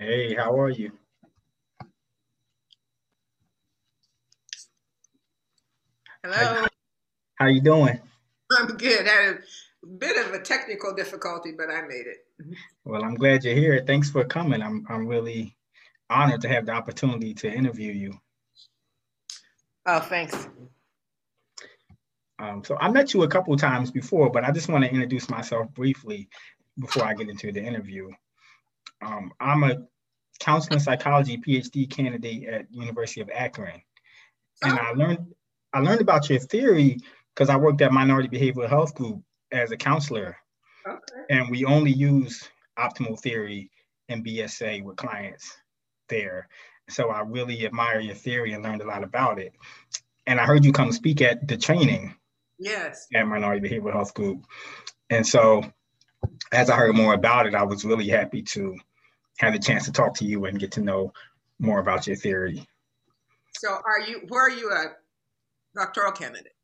Hey, how are you? Hello. How you doing? I'm good. I Had a bit of a technical difficulty, but I made it. Well, I'm glad you're here. Thanks for coming. I'm I'm really honored to have the opportunity to interview you. Oh, thanks. Um, so I met you a couple times before, but I just want to introduce myself briefly before I get into the interview. Um, I'm a counseling psychology PhD candidate at University of Akron, and I learned I learned about your theory because I worked at Minority Behavioral Health Group as a counselor, okay. and we only use optimal theory and BSA with clients there. So I really admire your theory and learned a lot about it. And I heard you come speak at the training. Yes. At Minority Behavioral Health Group. And so as I heard more about it, I was really happy to have a chance to talk to you and get to know more about your theory. So are you where are you a doctoral candidate?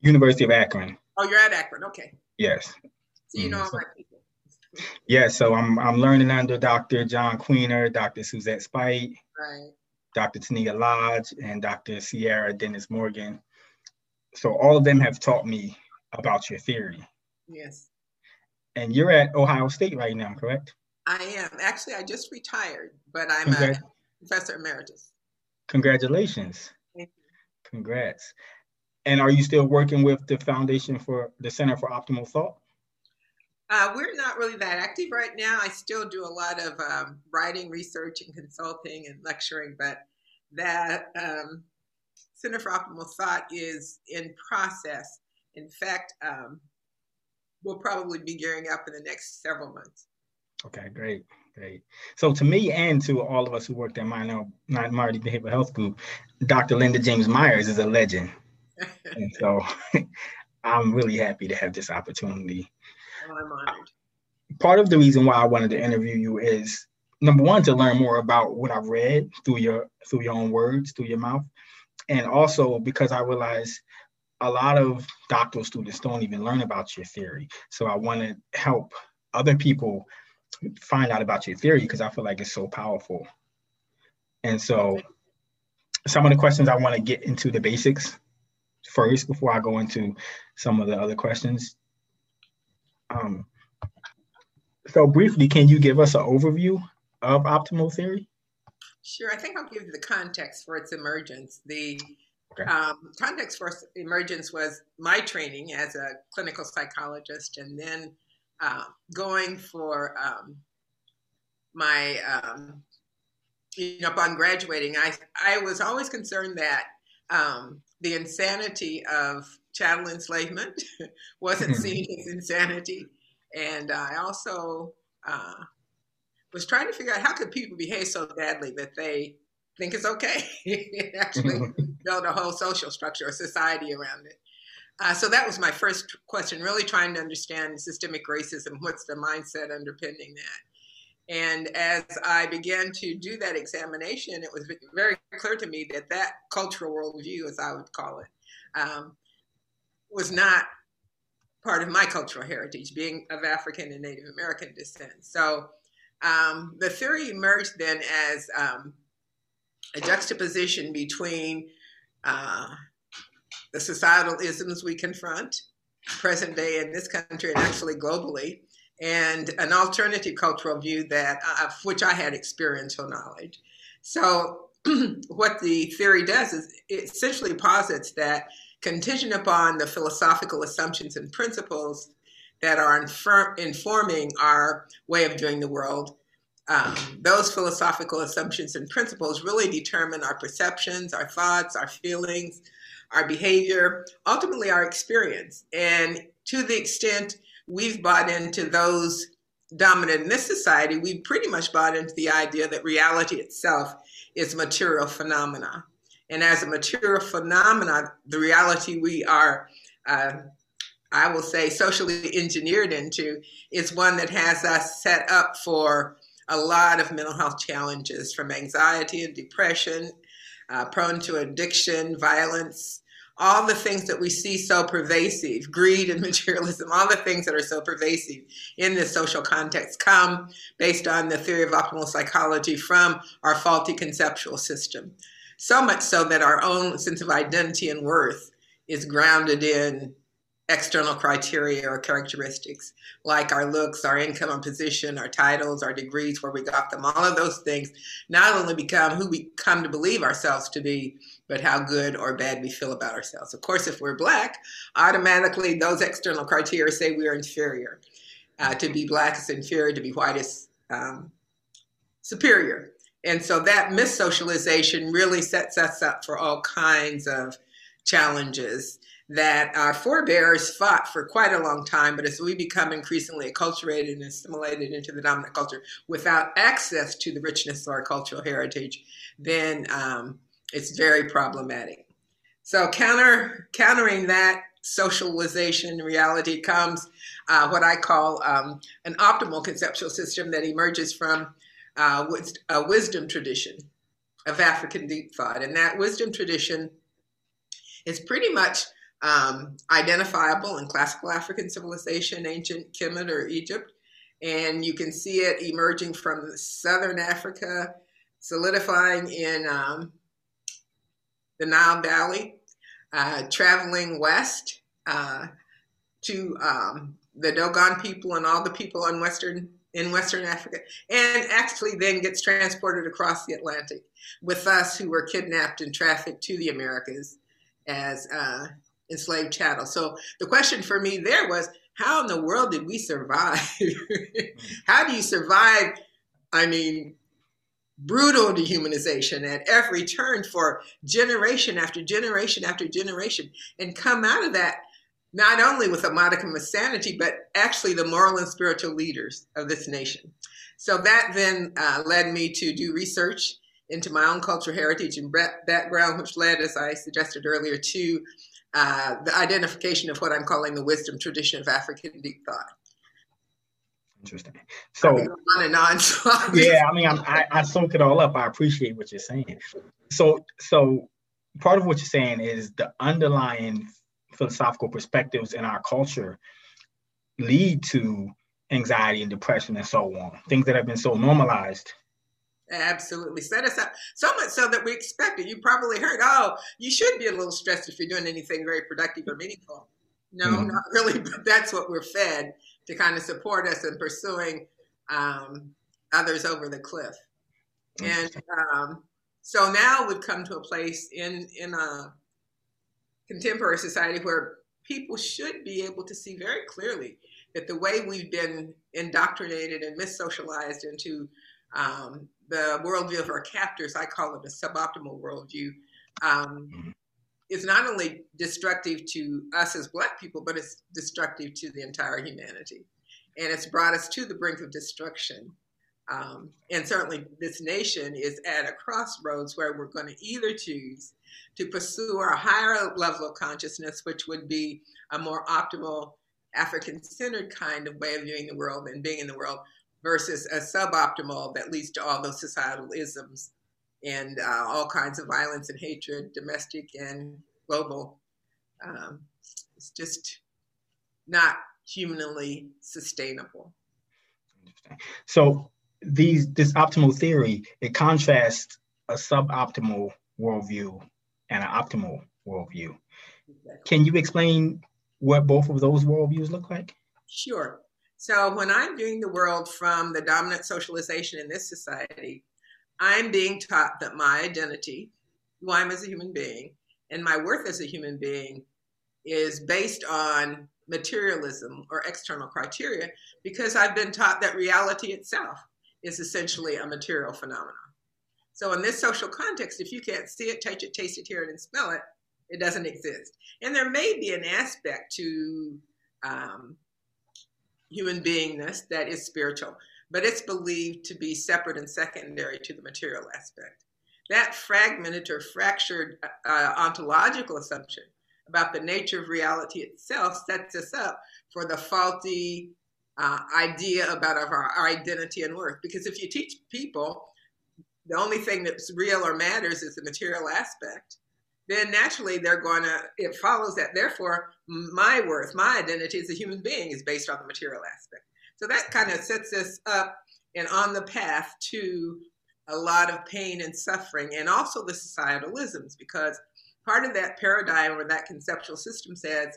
University of Akron. Oh, you're at Akron. Okay. Yes. So you know mm-hmm. all my people. Yeah, so I'm I'm learning under Dr. John Queener, Dr. Suzette Speight, right. Dr. Tania Lodge, and Dr. Sierra Dennis Morgan. So all of them have taught me about your theory. Yes. And you're at Ohio State right now, correct? I am. Actually, I just retired, but I'm Congrat- a professor emeritus. Congratulations. Congrats. And are you still working with the Foundation for the Center for Optimal Thought? Uh, we're not really that active right now. I still do a lot of um, writing, research, and consulting and lecturing, but that um, Center for Optimal Thought is in process. In fact, um, we'll probably be gearing up in the next several months. Okay, great, great. So to me and to all of us who worked at Minor, Minority Behavioral Health Group, Dr. Linda James Myers is a legend. and so I'm really happy to have this opportunity. Well, I'm honored. Part of the reason why I wanted to interview you is number one to learn more about what I've read through your through your own words, through your mouth, and also because I realize a lot of doctoral students don't even learn about your theory. So I want to help other people find out about your theory because I feel like it's so powerful. And so some of the questions I want to get into the basics first before I go into some of the other questions. Um, so briefly, can you give us an overview of optimal theory? Sure. I think I'll give you the context for its emergence. The okay. um, context for its emergence was my training as a clinical psychologist, and then uh, going for um, my, um, you know, upon graduating, I I was always concerned that um, the insanity of chattel enslavement wasn't seen as insanity, and I also uh, was trying to figure out how could people behave so badly that they think it's okay actually build a whole social structure or society around it. Uh, so that was my first question, really trying to understand systemic racism. What's the mindset underpinning that? And as I began to do that examination, it was very clear to me that that cultural worldview, as I would call it, um, was not part of my cultural heritage, being of African and Native American descent. So um, the theory emerged then as um, a juxtaposition between uh, the societal isms we confront, present day in this country and actually globally, and an alternative cultural view that uh, of which I had experiential knowledge. So, what the theory does is it essentially posits that contingent upon the philosophical assumptions and principles that are informing our way of doing the world, um, those philosophical assumptions and principles really determine our perceptions, our thoughts, our feelings, our behavior, ultimately our experience. And to the extent we've bought into those dominant in this society, we've pretty much bought into the idea that reality itself is material phenomena. And as a material phenomena, the reality we are, uh, I will say, socially engineered into is one that has us set up for a lot of mental health challenges from anxiety and depression, uh, prone to addiction, violence, all the things that we see so pervasive, greed and materialism, all the things that are so pervasive in this social context come based on the theory of optimal psychology from our faulty conceptual system. So much so that our own sense of identity and worth is grounded in external criteria or characteristics like our looks, our income and position, our titles, our degrees, where we got them, all of those things not only become who we come to believe ourselves to be, but how good or bad we feel about ourselves. Of course, if we're black, automatically those external criteria say we are inferior. Uh, to be black is inferior, to be white is um, superior. And so that missocialization really sets us up for all kinds of challenges that our forebears fought for quite a long time, but as we become increasingly acculturated and assimilated into the dominant culture without access to the richness of our cultural heritage, then um, it's very problematic. So counter countering that socialization reality comes uh, what I call um, an optimal conceptual system that emerges from uh, a wisdom tradition of African deep thought, and that wisdom tradition is pretty much um, identifiable in classical African civilization, ancient Kemet or Egypt. And you can see it emerging from southern Africa, solidifying in um, the Nile Valley, uh, traveling west uh, to um, the Dogon people and all the people in western in Western Africa, and actually then gets transported across the Atlantic with us who were kidnapped and trafficked to the Americas as uh, enslaved chattel. So the question for me there was, how in the world did we survive? how do you survive? I mean, brutal dehumanization at every turn for generation after generation after generation, and come out of that not only with a modicum of sanity, but actually the moral and spiritual leaders of this nation. So that then uh, led me to do research into my own cultural heritage and background, which led, as I suggested earlier, to uh, the identification of what I'm calling the wisdom tradition of African deep thought. Interesting. So on and on. So yeah, I mean, I'm, I, I soak it all up. I appreciate what you're saying. So, so part of what you're saying is the underlying philosophical perspectives in our culture lead to anxiety and depression and so on. Things that have been so normalized Absolutely. Set us up so much so that we expect it. You probably heard, oh, you should be a little stressed if you're doing anything very productive or meaningful. No, mm-hmm. not really, but that's what we're fed to kind of support us in pursuing um, others over the cliff. And um, so now we've come to a place in, in a contemporary society where people should be able to see very clearly that the way we've been indoctrinated and mis-socialized into um, the worldview of our captors, I call it a suboptimal worldview, um, mm-hmm. is not only destructive to us as Black people, but it's destructive to the entire humanity. And it's brought us to the brink of destruction. Um, and certainly, this nation is at a crossroads where we're going to either choose to pursue our higher level of consciousness, which would be a more optimal African centered kind of way of viewing the world and being in the world, versus a suboptimal that leads to all those societal isms and uh, all kinds of violence and hatred, domestic and global. Um, it's just not humanly sustainable. So these this optimal theory it contrasts a suboptimal worldview and an optimal worldview. Exactly. Can you explain what both of those worldviews look like? Sure. So when I'm viewing the world from the dominant socialization in this society, I'm being taught that my identity, who I'm as a human being, and my worth as a human being is based on materialism or external criteria because I've been taught that reality itself is essentially a material phenomenon. So in this social context, if you can't see it, touch it, taste it, hear it, and smell it, it doesn't exist. And there may be an aspect to um, human beingness that is spiritual, but it's believed to be separate and secondary to the material aspect. That fragmented or fractured uh, ontological assumption about the nature of reality itself sets us up for the faulty uh, idea about our, our identity and worth. Because if you teach people the only thing that's real or matters is the material aspect, then naturally they're going to, it follows that therefore my worth, my identity as a human being is based on the material aspect. So that kind of sets us up and on the path to a lot of pain and suffering and also the societalisms because part of that paradigm or that conceptual system says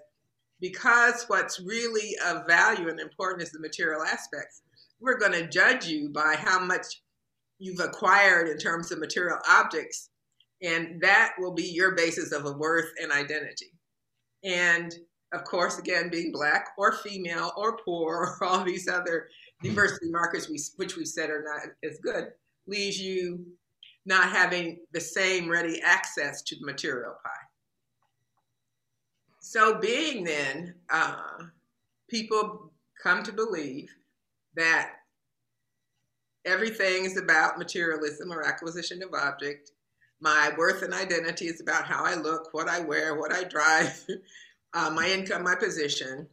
because what's really of value and important is the material aspects we're going to judge you by how much you've acquired in terms of material objects and that will be your basis of a worth and identity and of course again being black or female or poor or all these other hmm. diversity markers we, which we've said are not as good leaves you not having the same ready access to the material pie. So, being then, uh, people come to believe that everything is about materialism or acquisition of object. My worth and identity is about how I look, what I wear, what I drive, uh, my income, my position.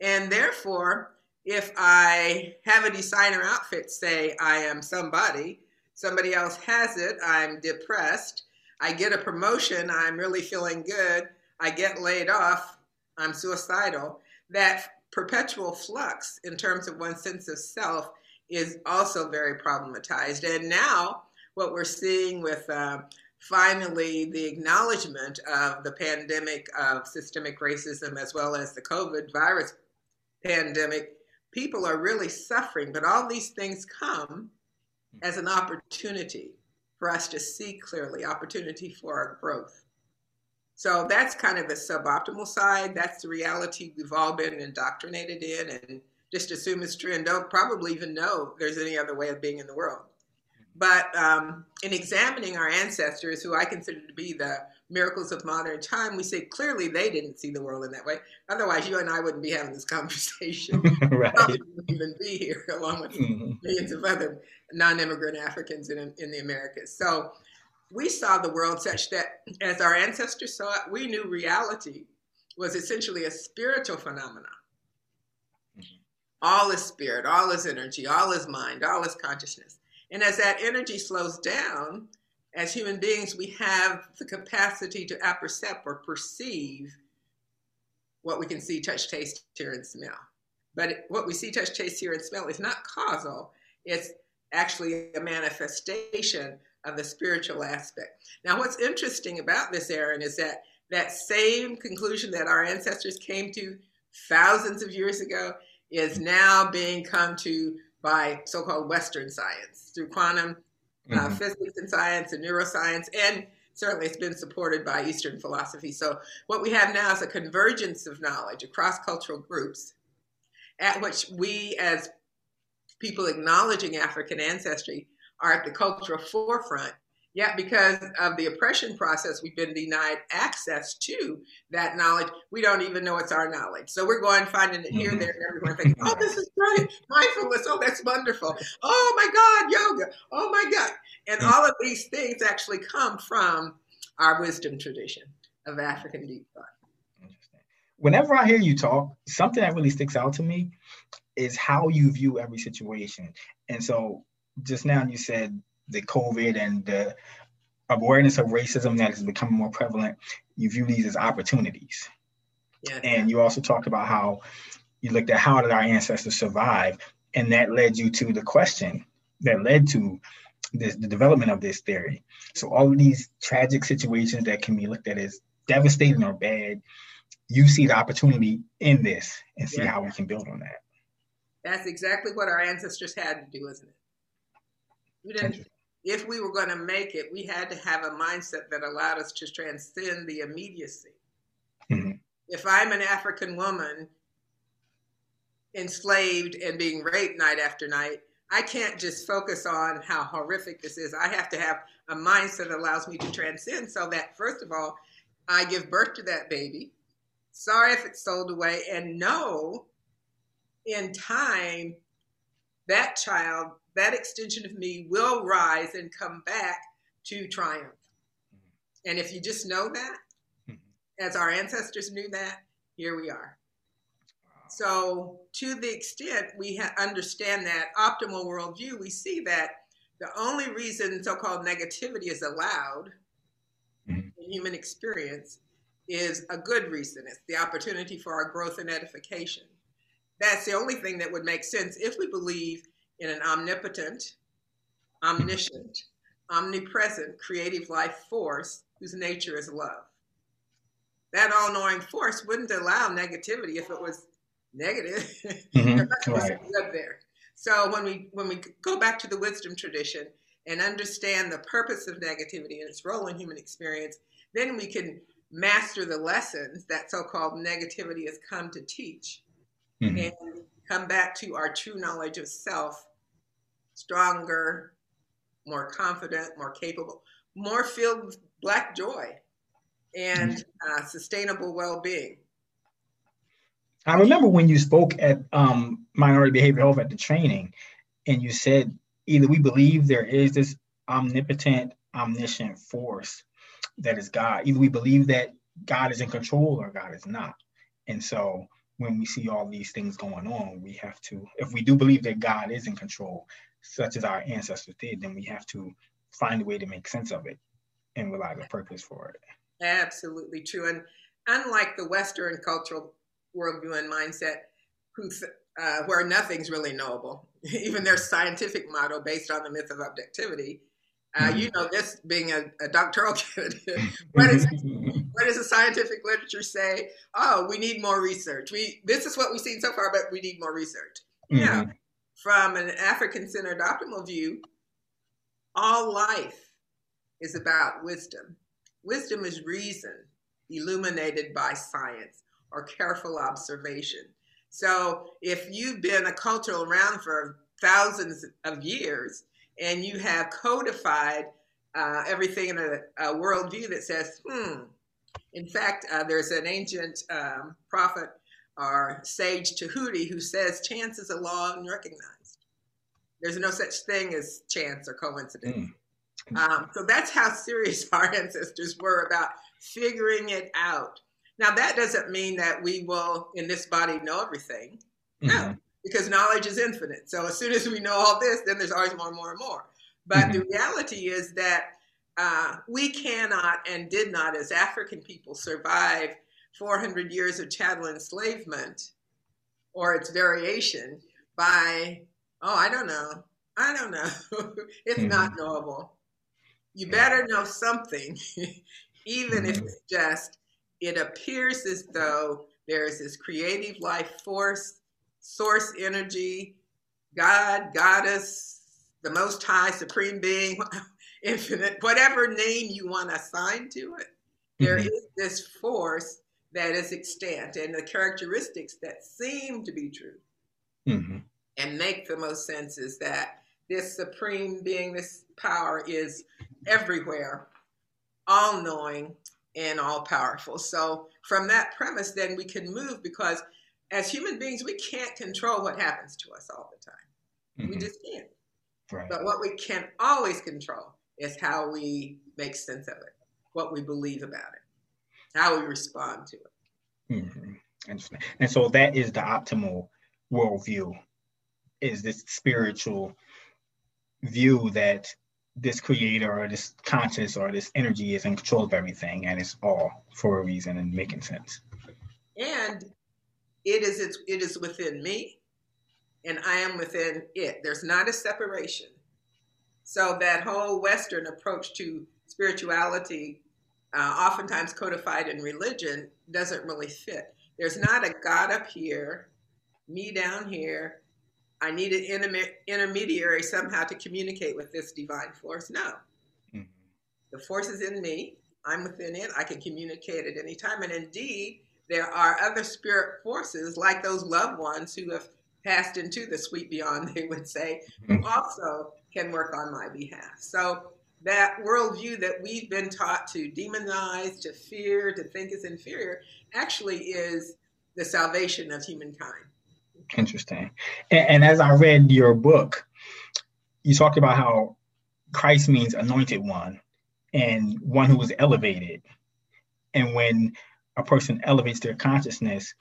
And therefore, if I have a designer outfit say I am somebody, somebody else has it, I'm depressed. I get a promotion, I'm really feeling good. I get laid off, I'm suicidal. That perpetual flux in terms of one's sense of self is also very problematized. And now, what we're seeing with uh, finally the acknowledgement of the pandemic of systemic racism as well as the COVID virus pandemic people are really suffering, but all these things come as an opportunity for us to see clearly, opportunity for our growth. So that's kind of the suboptimal side. That's the reality we've all been indoctrinated in and just assume it's true and don't probably even know there's any other way of being in the world. But um, in examining our ancestors, who I consider to be the miracles of modern time, we say clearly they didn't see the world in that way. Otherwise, you and I wouldn't be having this conversation. right. We wouldn't even be here, along with mm-hmm. millions of other non-immigrant Africans in, in the Americas. So we saw the world such that, as our ancestors saw it, we knew reality was essentially a spiritual phenomenon. Mm-hmm. All is spirit, all is energy, all is mind, all is consciousness. And as that energy slows down, as human beings, we have the capacity to apperceive or perceive what we can see, touch, taste, hear, and smell. But what we see, touch, taste, hear, and smell is not causal. It's actually a manifestation of the spiritual aspect. Now, what's interesting about this, Aaron, is that that same conclusion that our ancestors came to thousands of years ago is now being come to by so-called Western science through quantum uh, mm-hmm. physics and science and neuroscience, and certainly it's been supported by Eastern philosophy. So what we have now is a convergence of knowledge across cultural groups, at which we, as people acknowledging African ancestry, are at the cultural forefront Yet, because of the oppression process, we've been denied access to that knowledge. We don't even know it's our knowledge. So we're going finding it here, mm-hmm. there, and everywhere, thinking, "Oh, this is great! Mindfulness. Oh, that's wonderful. Oh my God, yoga. Oh my God!" And mm-hmm. all of these things actually come from our wisdom tradition of African deep thought. Whenever I hear you talk, something that really sticks out to me is how you view every situation. And so, just now you said the COVID and the awareness of racism that is becoming more prevalent, you view these as opportunities. Yeah. And you also talked about how you looked at how did our ancestors survive, and that led you to the question that led to this, the development of this theory. So all of these tragic situations that can be looked at as devastating or bad, you see the opportunity in this and see yeah. how we can build on that. That's exactly what our ancestors had to do, isn't it? We didn't if we were going to make it, we had to have a mindset that allowed us to transcend the immediacy. Mm-hmm. If I'm an African woman enslaved and being raped night after night, I can't just focus on how horrific this is. I have to have a mindset that allows me to transcend so that, first of all, I give birth to that baby. Sorry if it's sold away, and know in time that child that extension of me will rise and come back to triumph. Mm-hmm. And if you just know that, mm-hmm. as our ancestors knew that, here we are. So, to the extent we ha- understand that optimal worldview, we see that the only reason so called negativity is allowed mm-hmm. in human experience is a good reason. It's the opportunity for our growth and edification. That's the only thing that would make sense if we believe in an omnipotent, omniscient, omnipresent creative life force whose nature is love. That all knowing force wouldn't allow negativity if it was negative. Mm-hmm. right. good there. So when we when we go back to the wisdom tradition and understand the purpose of negativity and its role in human experience, then we can master the lessons that so-called negativity has come to teach mm-hmm. and come back to our true knowledge of self stronger more confident more capable more filled with black joy and mm-hmm. uh, sustainable well-being i remember when you spoke at um, minority behavioral health at the training and you said either we believe there is this omnipotent omniscient force that is God. Either we believe that God is in control or God is not. And so when we see all these things going on, we have to, if we do believe that God is in control, such as our ancestors did, then we have to find a way to make sense of it and realize a purpose for it. Absolutely true. And unlike the Western cultural worldview and mindset, who uh, where nothing's really knowable, even their scientific model based on the myth of objectivity, uh, you know this being a, a doctoral what, is, what does the scientific literature say? Oh, we need more research. We this is what we've seen so far, but we need more research. Mm-hmm. Yeah. From an African-centered optimal view, all life is about wisdom. Wisdom is reason illuminated by science or careful observation. So if you've been a cultural around for thousands of years, and you have codified uh, everything in a, a, worldview that says, hmm. In fact, uh, there's an ancient um, prophet or sage Tahuti who says chance is a law unrecognized. There's no such thing as chance or coincidence. Mm. Um, so that's how serious our ancestors were about figuring it out. Now, that doesn't mean that we will, in this body, know everything. No, mm-hmm because knowledge is infinite. So as soon as we know all this, then there's always more and more and more. But mm-hmm. the reality is that uh, we cannot and did not, as African people, survive 400 years of chattel enslavement or its variation by, oh, I don't know. I don't know. it's mm-hmm. not knowable. You better know something, even mm-hmm. if it's just, it appears as though there is this creative life force source energy, God, goddess, the most high, supreme being, infinite, whatever name you want to assign to it, there mm-hmm. is this force that is extant and the characteristics that seem to be true mm-hmm. and make the most sense is that this supreme being, this power is everywhere, all knowing and all powerful. So, from that premise, then we can move because as human beings, we can't control what happens to us all the time. Mm-hmm. We just can't. Right. But what we can always control is how we make sense of it, what we believe about it, how we respond to it. Mm-hmm. Interesting. And so that is the optimal worldview, is this spiritual view that this creator or this conscious or this energy is in control of everything and it's all for a reason and making sense. And it is it is within me and I am within it. There's not a separation. So that whole Western approach to spirituality, uh, oftentimes codified in religion, doesn't really fit. There's not a God up here, me down here. I need an inter- intermediary somehow to communicate with this divine force. No. Mm-hmm. The force is in me. I'm within it. I can communicate at any time. And indeed, there are other spirit forces like those loved ones who have passed into the sweet beyond, they would say, who mm-hmm. also can work on my behalf. So that worldview that we've been taught to demonize, to fear, to think is inferior, actually is the salvation of humankind. Interesting. And, and as I read your book, you talked about how Christ means anointed one and one who was elevated. And when a person elevates their consciousness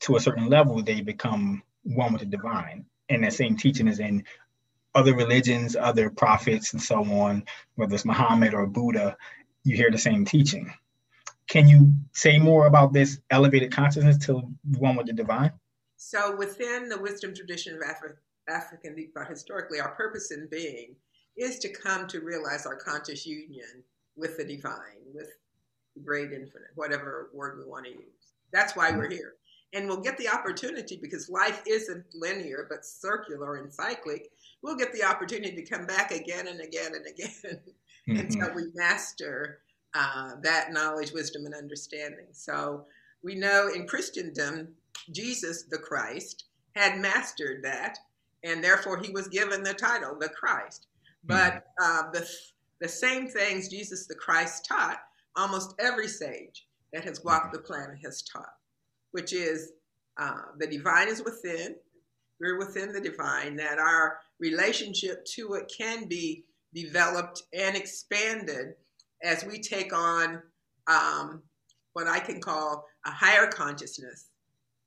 to a certain level, they become one with the divine. And that same teaching is in other religions, other prophets, and so on, whether it's Muhammad or Buddha. you hear the same teaching. Can you say more about this elevated consciousness to one with the divine? So, within the wisdom tradition of Afri- African historically, our purpose in being is to come to realize our conscious union with the divine, with the great infinite, whatever word we want to use. That's why we're here. And we'll get the opportunity because life isn't linear but circular and cyclic. We'll get the opportunity to come back again and again and again mm-hmm. until we master uh, that knowledge, wisdom, and understanding. So we know in Christendom, Jesus the Christ had mastered that, and therefore he was given the title, the Christ. But mm-hmm. uh, the, the same things Jesus the Christ taught, almost every sage that has walked the planet has taught, which is uh, the divine is within, we're within the divine, that our relationship to it can be developed and expanded as we take on um, what I can call a higher consciousness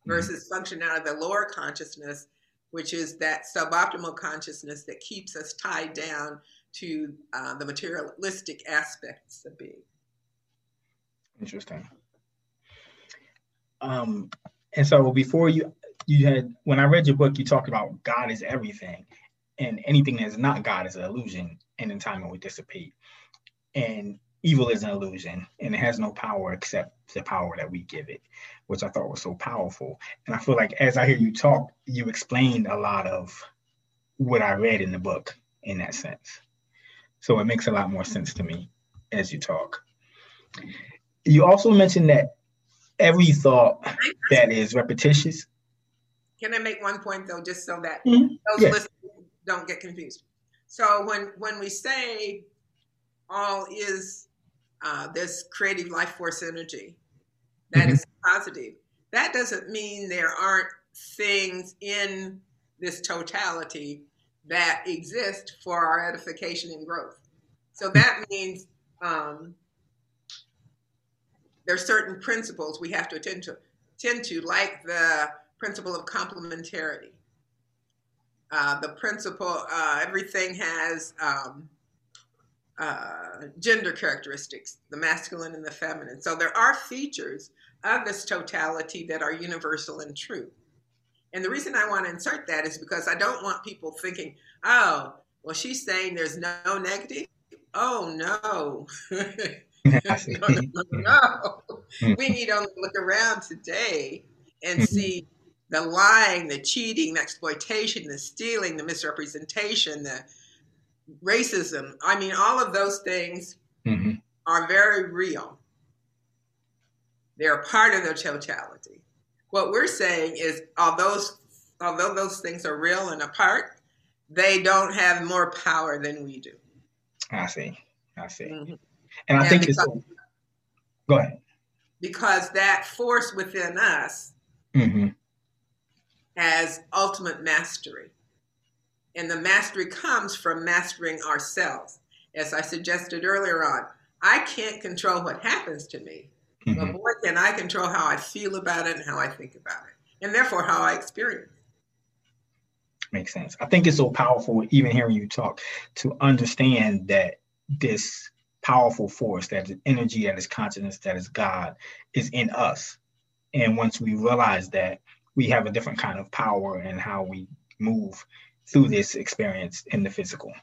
mm-hmm. versus mm-hmm. function out of the lower consciousness, which is that suboptimal consciousness that keeps us tied down to uh, the materialistic aspects of being. Interesting. Um, and so before you you had when I read your book, you talked about God is everything, and anything that is not God is an illusion, and in time it will dissipate. And evil is an illusion, and it has no power except the power that we give it, which I thought was so powerful. And I feel like as I hear you talk, you explained a lot of what I read in the book in that sense. So it makes a lot more sense to me as you talk. You also mentioned that every thought that is repetitious. Can I make one point though, just so that mm-hmm. those yes. listeners don't get confused? So when when we say all is uh, this creative life force energy that mm-hmm. is positive, that doesn't mean there aren't things in this totality that exist for our edification and growth. So that means um, there are certain principles we have to attend to, attend to like the principle of complementarity. Uh, the principle, uh, everything has um, uh, gender characteristics, the masculine and the feminine. So there are features of this totality that are universal and true. And the reason I want to insert that is because I don't want people thinking, oh, well, she's saying there's no negative. Oh, no. no, no, no, no. we need only look around today and mm-hmm. see the lying, the cheating, the exploitation, the stealing, the misrepresentation, the racism. I mean, all of those things mm-hmm. are very real. They're part of the totality. What we're saying is, although although those things are real and apart, they don't have more power than we do. I see. I see. Mm-hmm. And I and think because, it's. Go ahead. Because that force within us mm-hmm. Has ultimate mastery. And the mastery comes from mastering ourselves. As I suggested earlier on, I can't control what happens to me, mm-hmm. but boy, can I control how I feel about it and how I think about it, and therefore how I experience it. Makes sense. I think it's so powerful, even hearing you talk, to understand that this powerful force, that is energy, that is consciousness, that is God, is in us. And once we realize that, we have a different kind of power in how we move through this experience in the physical.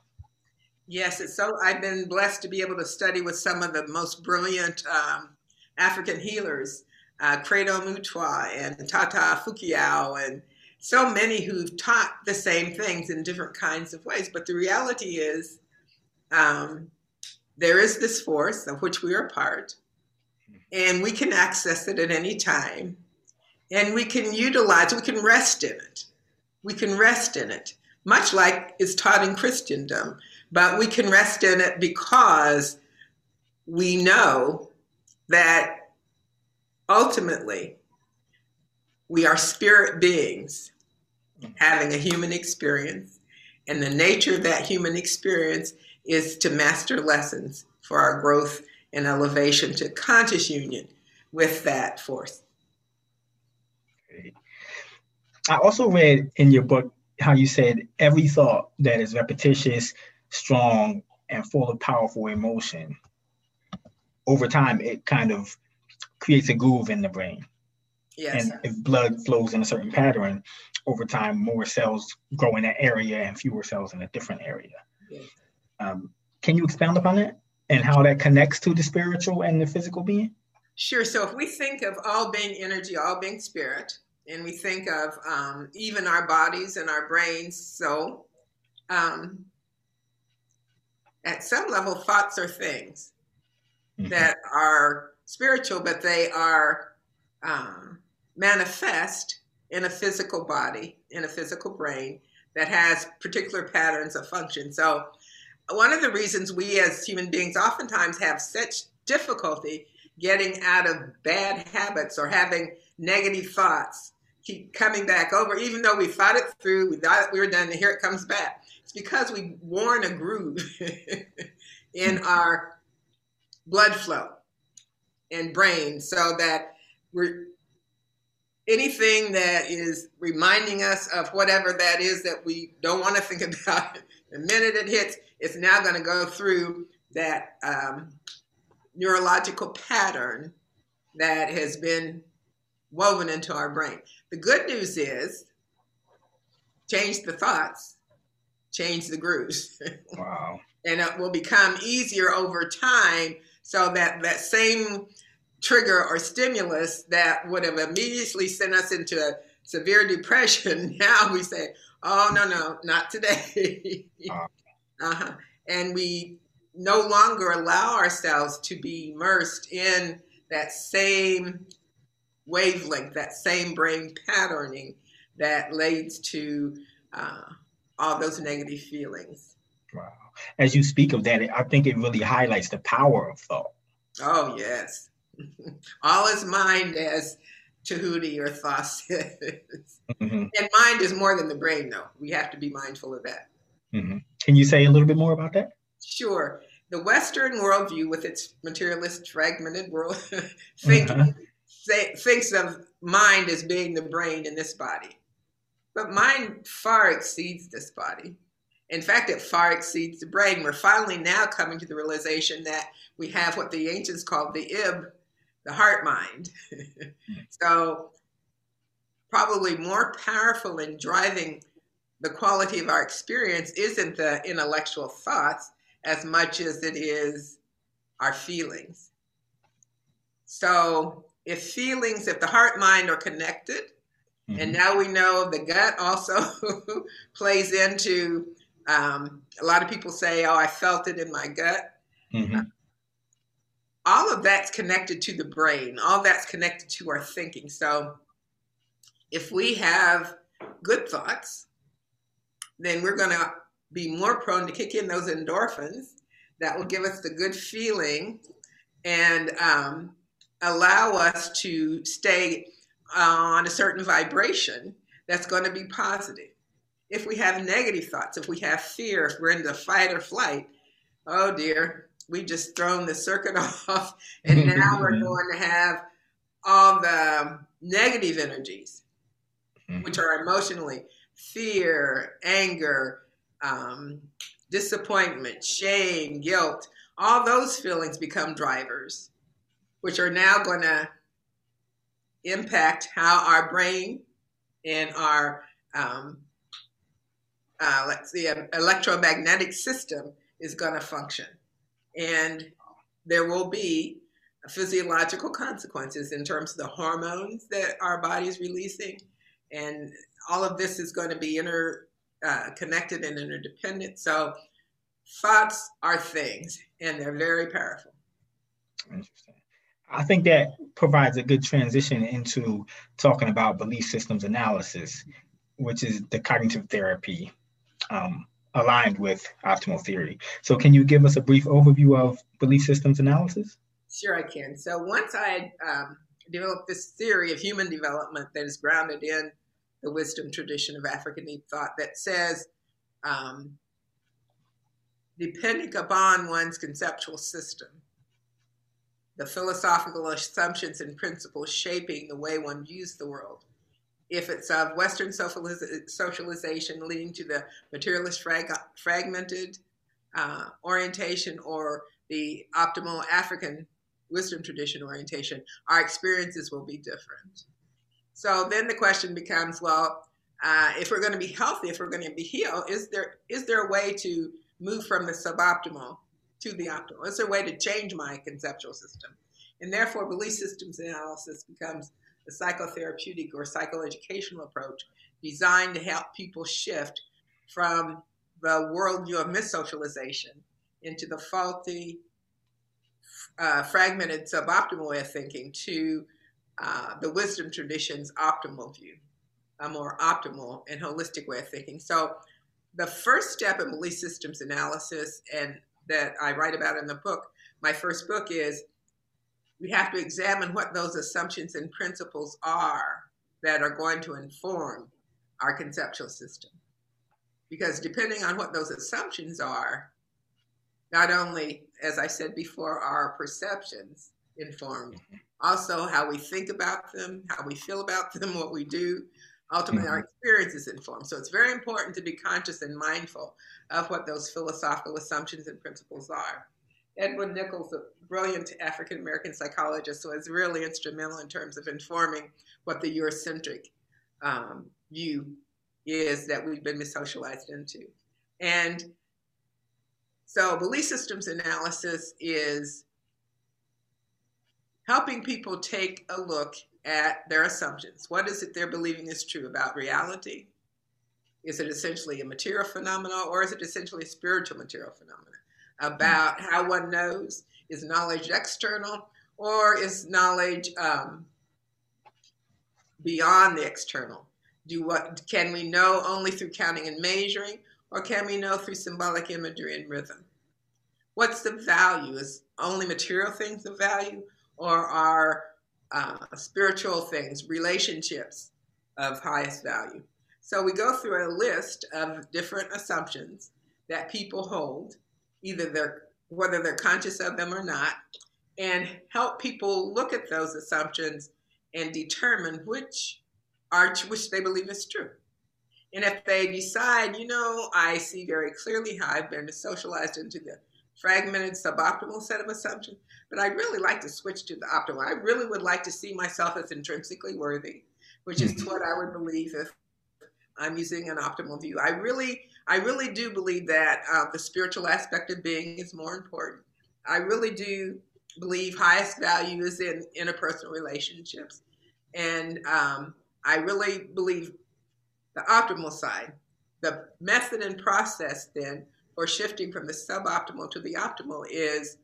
Yes, it's so I've been blessed to be able to study with some of the most brilliant um, African healers, uh, Credo Mutwa and Tata Fukiau, and so many who've taught the same things in different kinds of ways. But the reality is, um, there is this force of which we are part, and we can access it at any time, and we can utilize, we can rest in it. We can rest in it much like is taught in Christendom. But we can rest in it because we know that ultimately we are spirit beings having a human experience. And the nature of that human experience is to master lessons for our growth and elevation to conscious union with that force. I also read in your book how you said every thought that is repetitious, strong, and full of powerful emotion over time it kind of creates a groove in the brain. Yes. And if blood flows in a certain pattern, over time more cells grow in that area and fewer cells in a different area. Yes. Um, can you expound upon that and how that connects to the spiritual and the physical being? Sure. So if we think of all being energy, all being spirit, and we think of um, even our bodies and our brains, so um, at some level, thoughts are things mm-hmm. that are spiritual, but they are um, manifest in a physical body, in a physical brain that has particular patterns of function. So, one of the reasons we as human beings oftentimes have such difficulty getting out of bad habits or having negative thoughts keep coming back over, even though we thought it through, we thought we were done, and here it comes back. It's because we've worn a groove in our blood flow and brain so that we're anything that is reminding us of whatever that is that we don't want to think about the minute it hits it's now going to go through that um, neurological pattern that has been woven into our brain the good news is change the thoughts change the grooves wow and it will become easier over time so that that same trigger or stimulus that would have immediately sent us into a severe depression, now we say, oh, no, no, not today. uh-huh. And we no longer allow ourselves to be immersed in that same wavelength, that same brain patterning that leads to uh, all those negative feelings. Wow. As you speak of that, I think it really highlights the power of thought. Oh, yes. All is mind, as Tahuti or Thoth says. Mm-hmm. And mind is more than the brain, though. We have to be mindful of that. Mm-hmm. Can you say a little bit more about that? Sure. The Western worldview, with its materialist, fragmented world thinking, uh-huh. Thinks of mind as being the brain in this body. But mind far exceeds this body. In fact, it far exceeds the brain. We're finally now coming to the realization that we have what the ancients called the ib, the heart mind. so, probably more powerful in driving the quality of our experience isn't the intellectual thoughts as much as it is our feelings. So, if feelings, if the heart mind are connected, mm-hmm. and now we know the gut also plays into, um, a lot of people say, Oh, I felt it in my gut. Mm-hmm all of that's connected to the brain, all that's connected to our thinking. So if we have good thoughts, then we're going to be more prone to kick in those endorphins that will give us the good feeling and um, allow us to stay on a certain vibration that's going to be positive. If we have negative thoughts, if we have fear, if we're in the fight or flight, oh dear, we just thrown the circuit off, and now we're going to have all the negative energies, mm-hmm. which are emotionally fear, anger, um, disappointment, shame, guilt. All those feelings become drivers, which are now going to impact how our brain and our um, uh, let's see, electromagnetic system is going to function. And there will be physiological consequences in terms of the hormones that our body is releasing. And all of this is going to be interconnected uh, and interdependent. So thoughts are things and they're very powerful. Interesting i think that provides a good transition into talking about belief systems analysis which is the cognitive therapy um, aligned with optimal theory. So, can you give us a brief overview of belief systems analysis? Sure, I can. So, once I um, developed this theory of human development that is grounded in the wisdom tradition of African deep thought that says, um, depending upon one's conceptual system, the philosophical assumptions and principles shaping the way one views the world if it's of Western socialization leading to the materialist frag- fragmented uh, orientation or the optimal African wisdom tradition orientation, our experiences will be different. So then the question becomes, well, uh, if we're going to be healthy, if we're going to be healed, is there is there a way to move from the suboptimal to the optimal? There a way to change my conceptual system? And therefore, belief systems analysis becomes a psychotherapeutic or psychoeducational approach designed to help people shift from the worldview of missocialization into the faulty, uh, fragmented, suboptimal way of thinking to uh, the wisdom tradition's optimal view, a more optimal and holistic way of thinking. So, the first step in belief systems analysis, and that I write about in the book, my first book is we have to examine what those assumptions and principles are that are going to inform our conceptual system. Because depending on what those assumptions are, not only, as I said before, our perceptions informed, mm-hmm. also how we think about them, how we feel about them, what we do, ultimately our mm-hmm. experiences informed. So it's very important to be conscious and mindful of what those philosophical assumptions and principles are. Edwin Nichols, a brilliant African American psychologist, was really instrumental in terms of informing what the Eurocentric um, view is that we've been socialized into. And so, belief systems analysis is helping people take a look at their assumptions. What is it they're believing is true about reality? Is it essentially a material phenomenon or is it essentially a spiritual material phenomenon? About how one knows? Is knowledge external or is knowledge um, beyond the external? Do what can we know only through counting and measuring, or can we know through symbolic imagery and rhythm? What's the value? Is only material things of value, or are uh, spiritual things, relationships of highest value? So we go through a list of different assumptions that people hold, either they're whether they're conscious of them or not, and help people look at those assumptions and determine which are which they believe is true. And if they decide, you know, I see very clearly how I've been socialized into the fragmented suboptimal set of assumptions, but I'd really like to switch to the optimal. I really would like to see myself as intrinsically worthy, which is mm-hmm. what I would believe if I'm using an optimal view. I really, I really do believe that uh, the spiritual aspect of being is more important. I really do believe highest value is in interpersonal relationships, and um, I really believe the optimal side, the method and process then for shifting from the suboptimal to the optimal is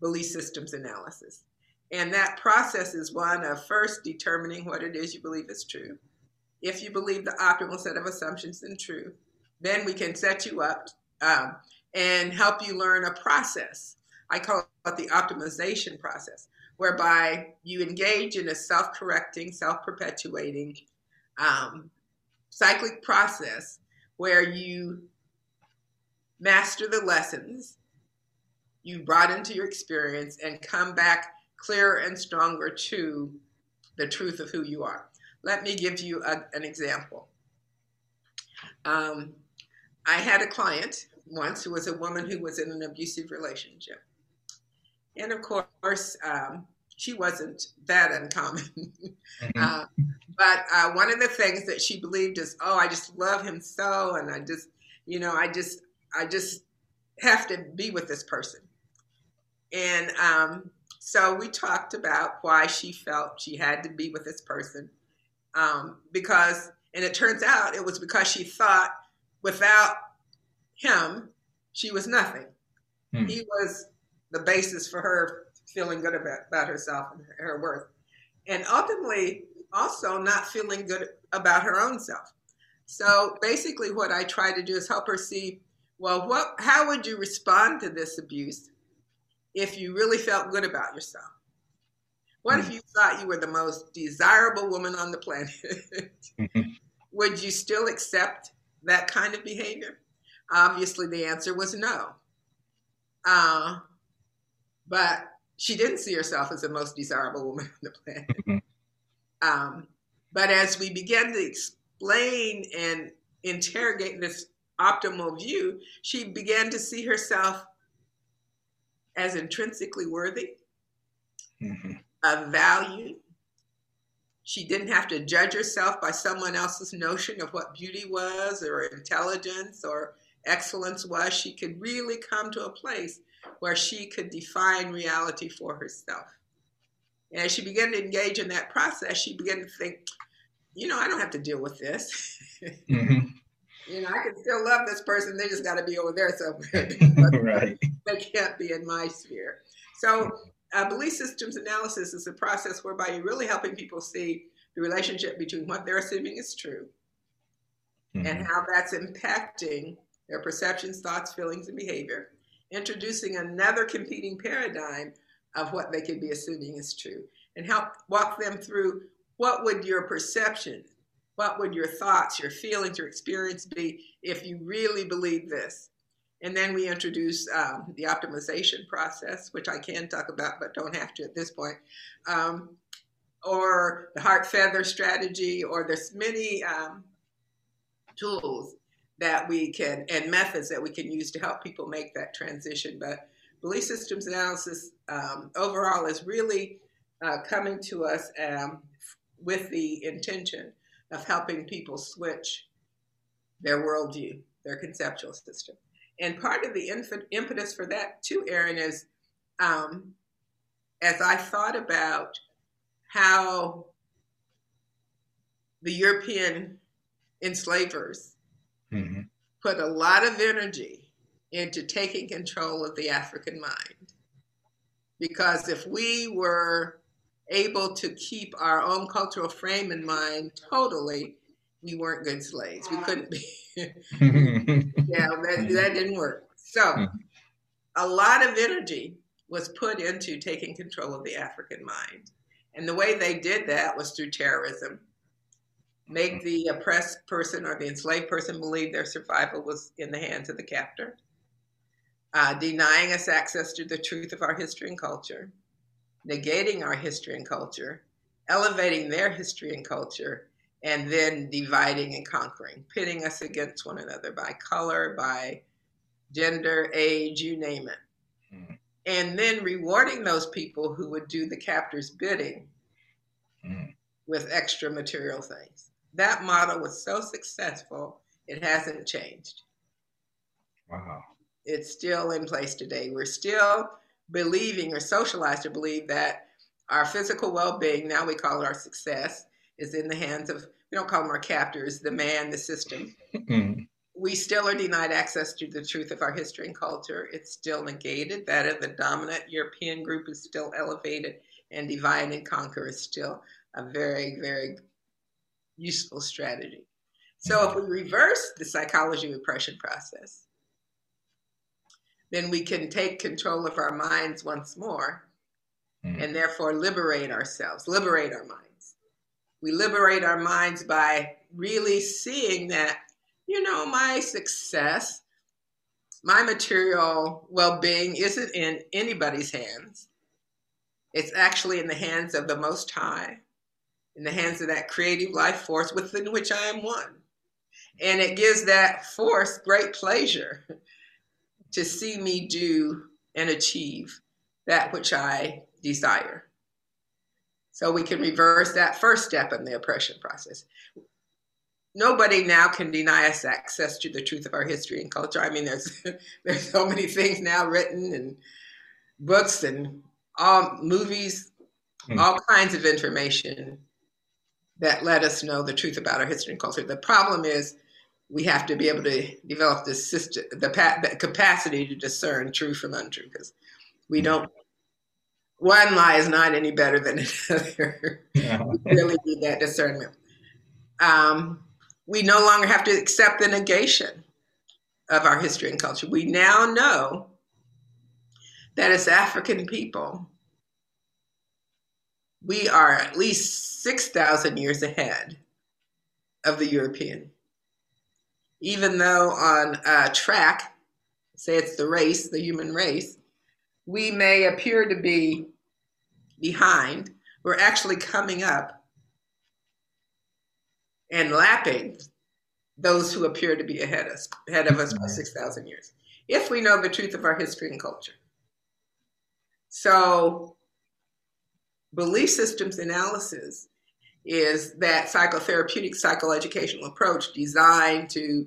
belief systems analysis. And that process is one of first determining what it is you believe is true. If you believe the optimal set of assumptions is true, then we can set you up um, and help you learn a process. I call it the optimization process, whereby you engage in a self correcting, self perpetuating um, cyclic process where you master the lessons you brought into your experience and come back clearer and stronger to the truth of who you are. Let me give you a, an example. Um, I had a client once who was a woman who was in an abusive relationship. And of course, um, she wasn't that uncommon. Mm-hmm. uh, but uh, one of the things that she believed is, oh, I just love him so, and I just, you know, I just, I just have to be with this person. And um, so we talked about why she felt she had to be with this person, um, because, and it turns out it was because she thought without him, she was nothing. Hmm. He was the basis for her feeling good about, about herself and her worth. And ultimately, also not feeling good about her own self. So basically, what I try to do is help her see well, what, how would you respond to this abuse if you really felt good about yourself? What if hmm. you thought you were the most desirable woman on the planet? would you still accept that kind of behavior? Obviously, the answer was no. Uh, but she didn't see herself as the most desirable woman on the planet. Mm-hmm. Um, but as we began to explain and interrogate this optimal view, she began to see herself as intrinsically worthy, mm-hmm. of value. She didn't have to judge herself by someone else's notion of what beauty was or intelligence or excellence was. She could really come to a place where she could define reality for herself. And as she began to engage in that process, she began to think, you know, I don't have to deal with this. Mm-hmm. You know, I can still love this person. They just got to be over there somewhere. right. They can't be in my sphere. So, uh, belief systems analysis is a process whereby you're really helping people see the relationship between what they're assuming is true mm-hmm. and how that's impacting their perceptions, thoughts, feelings, and behavior, introducing another competing paradigm of what they could be assuming is true, and help walk them through what would your perception, what would your thoughts, your feelings, your experience be if you really believe this? And then we introduce um, the optimization process, which I can talk about, but don't have to at this point, um, or the heart feather strategy, or there's many um, tools that we can and methods that we can use to help people make that transition. But belief systems analysis um, overall is really uh, coming to us um, with the intention of helping people switch their worldview, their conceptual system. And part of the impetus for that, too, Aaron, is um, as I thought about how the European enslavers mm-hmm. put a lot of energy into taking control of the African mind. Because if we were able to keep our own cultural frame in mind totally, we weren't good slaves. We couldn't be. yeah, that, that didn't work. So, mm-hmm. a lot of energy was put into taking control of the African mind. And the way they did that was through terrorism make the oppressed person or the enslaved person believe their survival was in the hands of the captor, uh, denying us access to the truth of our history and culture, negating our history and culture, elevating their history and culture, and then dividing and conquering, pitting us against one another by color, by gender, age, you name it. Mm. And then rewarding those people who would do the captor's bidding mm. with extra material things that model was so successful, it hasn't changed. Wow. It's still in place today. We're still believing or socialized to believe that our physical well being, now we call it our success, is in the hands of, we don't call them our captors, the man, the system. Mm-hmm. We still are denied access to the truth of our history and culture. It's still negated. That of the dominant European group is still elevated, and divide and conquer is still a very, very useful strategy. So if we reverse the psychology repression process, then we can take control of our minds once more mm. and therefore liberate ourselves, liberate our minds. We liberate our minds by really seeing that, you know, my success, my material well being isn't in anybody's hands. It's actually in the hands of the Most High in the hands of that creative life force within which I am one. And it gives that force great pleasure to see me do and achieve that which I desire. So we can reverse that first step in the oppression process. Nobody now can deny us access to the truth of our history and culture. I mean, there's there's so many things now written and books and all movies, mm. all kinds of information that let us know the truth about our history and culture. The problem is we have to be able to develop the system, the, the capacity to discern true from untrue, because we don't. One lie is not any better than another. Yeah. we really need that discernment. Um, we no longer have to accept the negation of our history and culture. We now know that as African people, we are at least 6,000 years ahead of the European. Even though on a track, say it's the race, the human race, we may appear to be behind, we're actually coming up and lapping those who appear to be ahead of us, ahead of us by 6,000 years, if we know the truth of our history and culture. So belief systems analysis is that psychotherapeutic psychoeducational approach designed to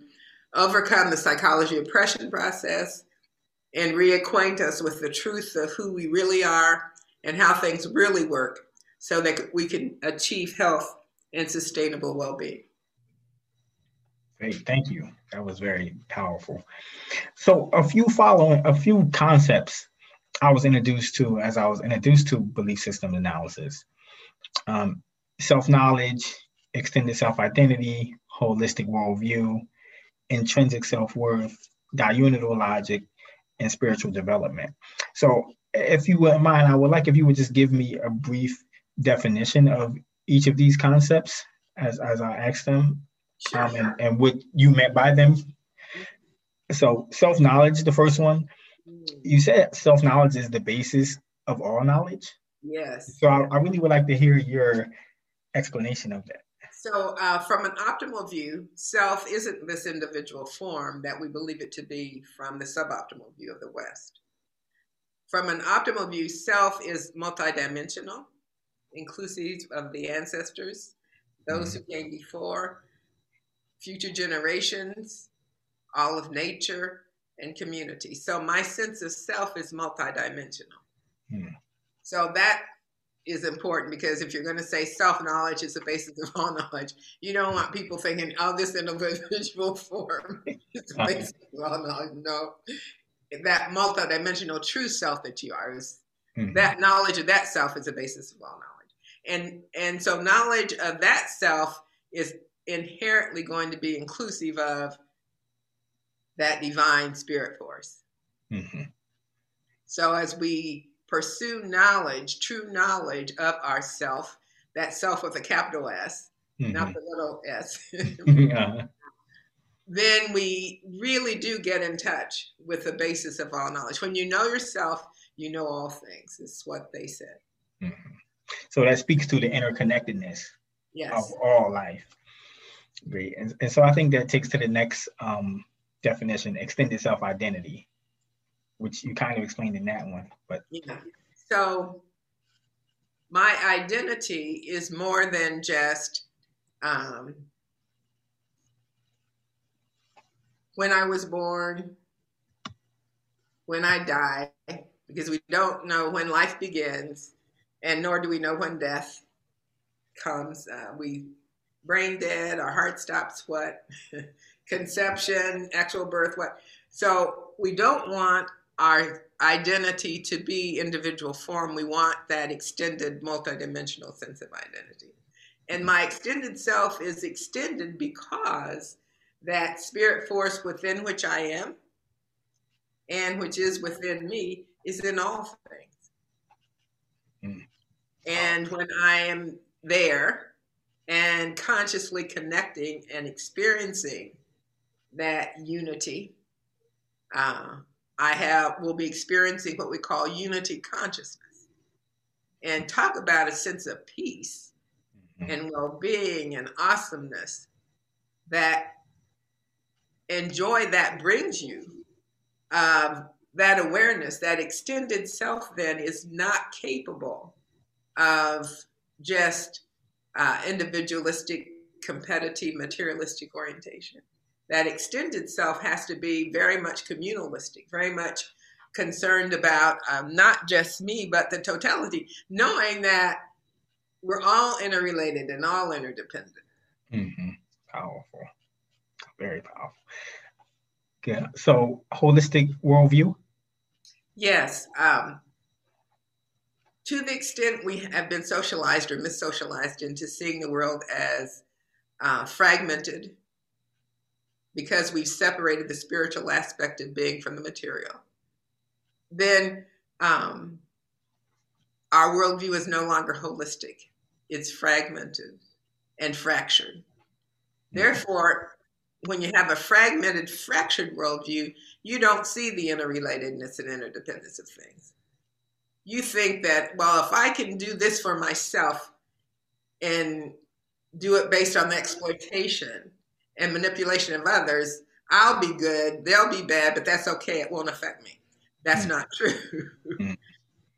overcome the psychology oppression process and reacquaint us with the truth of who we really are and how things really work so that we can achieve health and sustainable well-being. Great, thank you. That was very powerful. So a few following, a few concepts I was introduced to as I was introduced to belief system analysis. Um, self-knowledge, extended self-identity, holistic worldview, intrinsic self-worth, diunital logic, and spiritual development. So if you wouldn't mind, I would like if you would just give me a brief definition of each of these concepts as, as I asked them sure. um, and, and what you meant by them. So self-knowledge, the first one, you said self-knowledge is the basis of all knowledge. Yes. So I, I really would like to hear your explanation of that. So, uh, from an optimal view, self isn't this individual form that we believe it to be from the suboptimal view of the West. From an optimal view, self is multidimensional, inclusive of the ancestors, those mm-hmm. who came before, future generations, all of nature, and community. So, my sense of self is multidimensional. Mm. So, that is important because if you're going to say self knowledge is the basis of all knowledge, you don't want people thinking, oh, this individual form is the basis of all knowledge. No, that multidimensional true self that you are is mm-hmm. that knowledge of that self is the basis of all knowledge. And, and so, knowledge of that self is inherently going to be inclusive of that divine spirit force. Mm-hmm. So, as we pursue knowledge, true knowledge of ourself, that self with a capital S, mm-hmm. not the little s, yeah. then we really do get in touch with the basis of all knowledge. When you know yourself, you know all things, is what they said. Mm-hmm. So that speaks to the interconnectedness yes. of all life. Great. And, and, so I think that takes to the next um, definition extended self identity which you kind of explained in that one. But yeah. So my identity is more than just um, when I was born, when I die, because we don't know when life begins, and nor do we know when death comes. Uh, we brain dead, our heart stops. What conception, actual birth? What? So we don't want our identity to be individual form. We want that extended multidimensional sense of identity. And my extended self is extended because that spirit force within which I am and which is within me is in all things. Mm. And when I am there and consciously connecting and experiencing that unity, uh, I have will be experiencing what we call unity consciousness and talk about a sense of peace mm-hmm. and well-being and awesomeness that and joy that brings you um, that awareness that extended self then is not capable of just uh, individualistic competitive materialistic orientation that extended self has to be very much communalistic, very much concerned about um, not just me, but the totality, knowing that we're all interrelated and all interdependent. Mm-hmm. Powerful. Very powerful. Yeah. So, holistic worldview? Yes. Um, to the extent we have been socialized or mis-socialized into seeing the world as uh, fragmented because we've separated the spiritual aspect of being from the material, then um, our worldview is no longer holistic. It's fragmented and fractured. Therefore, when you have a fragmented, fractured worldview, you don't see the interrelatedness and interdependence of things. You think that, well, if I can do this for myself and do it based on the exploitation, and manipulation of others, I'll be good, they'll be bad, but that's okay. It won't affect me. That's mm. not true. mm.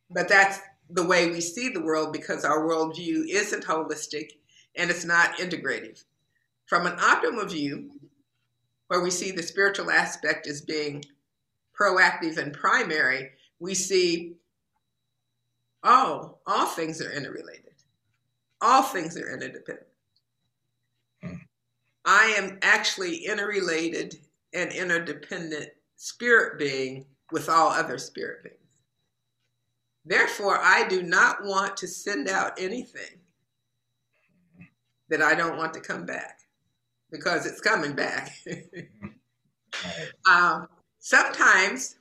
But that's the way we see the world because our worldview isn't holistic and it's not integrative. From an optimal view, where we see the spiritual aspect as being proactive and primary, we see, oh, all things are interrelated. All things are interdependent. I am actually interrelated and interdependent spirit being with all other spirit beings. Therefore, I do not want to send out anything that I don't want to come back because it's coming back. um, sometimes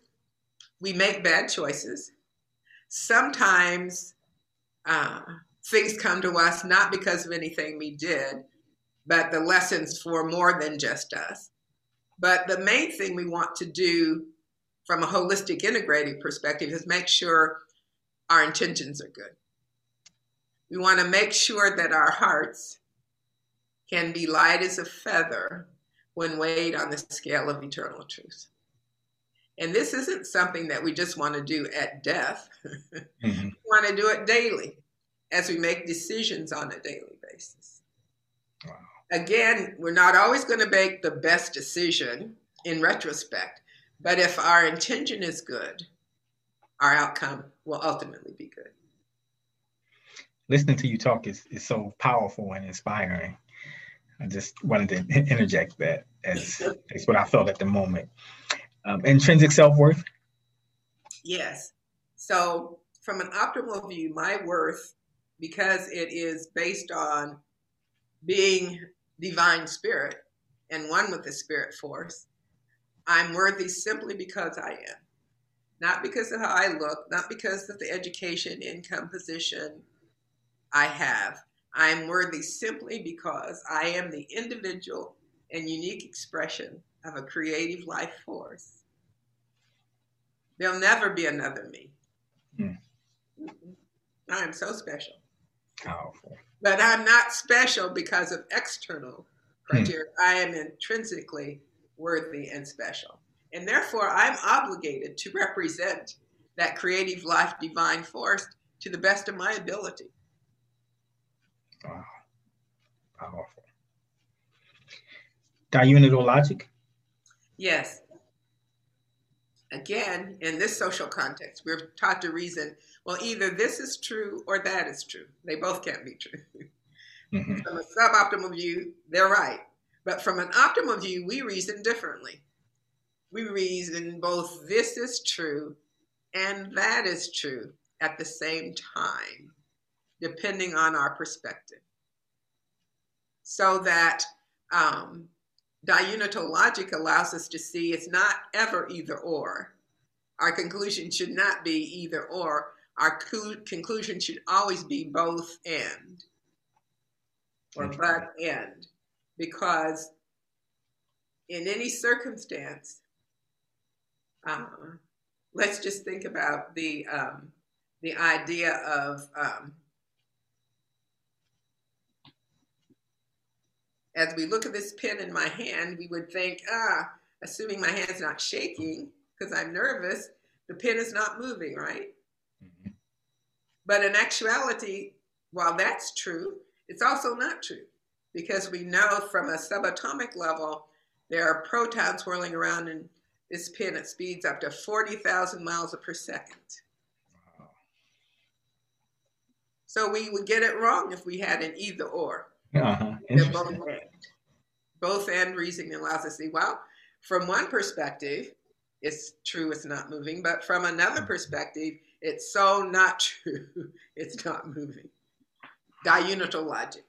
we make bad choices. Sometimes uh, things come to us not because of anything we did, but the lessons for more than just us. But the main thing we want to do from a holistic integrative perspective is make sure our intentions are good. We want to make sure that our hearts can be light as a feather when weighed on the scale of eternal truth. And this isn't something that we just want to do at death. mm-hmm. We want to do it daily as we make decisions on a daily basis. Again, we're not always going to make the best decision in retrospect, but if our intention is good, our outcome will ultimately be good. Listening to you talk is, is so powerful and inspiring. I just wanted to interject that as that's what I felt at the moment. Um, intrinsic self worth. Yes. So, from an optimal view, my worth, because it is based on being divine spirit and one with the spirit force, I'm worthy simply because I am. Not because of how I look, not because of the education, income, position I have. I'm worthy simply because I am the individual and unique expression of a creative life force. There'll never be another me. Hmm. I am so special. Powerful. But I'm not special because of external hmm. criteria. Hmm. I am intrinsically worthy and special. And therefore, I'm obligated to represent that creative life divine force to the best of my ability. Wow. Powerful. Diunital logic? Yes. Again, in this social context, we're taught to reason well, either this is true or that is true. They both can't be true. Mm-hmm. From a suboptimal view, they're right. But from an optimal view, we reason differently. We reason both this is true and that is true at the same time, depending on our perspective. So that um, diunital logic allows us to see it's not ever either or. Our conclusion should not be either or. Our co- conclusion should always be both and or but and because in any circumstance, uh, let's just think about the um, the idea of um, as we look at this pen in my hand, we would think, ah, assuming my hand's not shaking because I'm nervous, the pen is not moving, right? Mm-hmm. But in actuality, while that's true, it's also not true because we know from a subatomic level there are protons whirling around in this pen at speeds up to 40,000 miles per second. Wow. So we would get it wrong if we had an either or. Uh-huh. Both and. both and reasoning allows us to see, well, from one perspective, it's true it's not moving, but from another mm-hmm. perspective, it's so not true it's not moving. Diunital logic.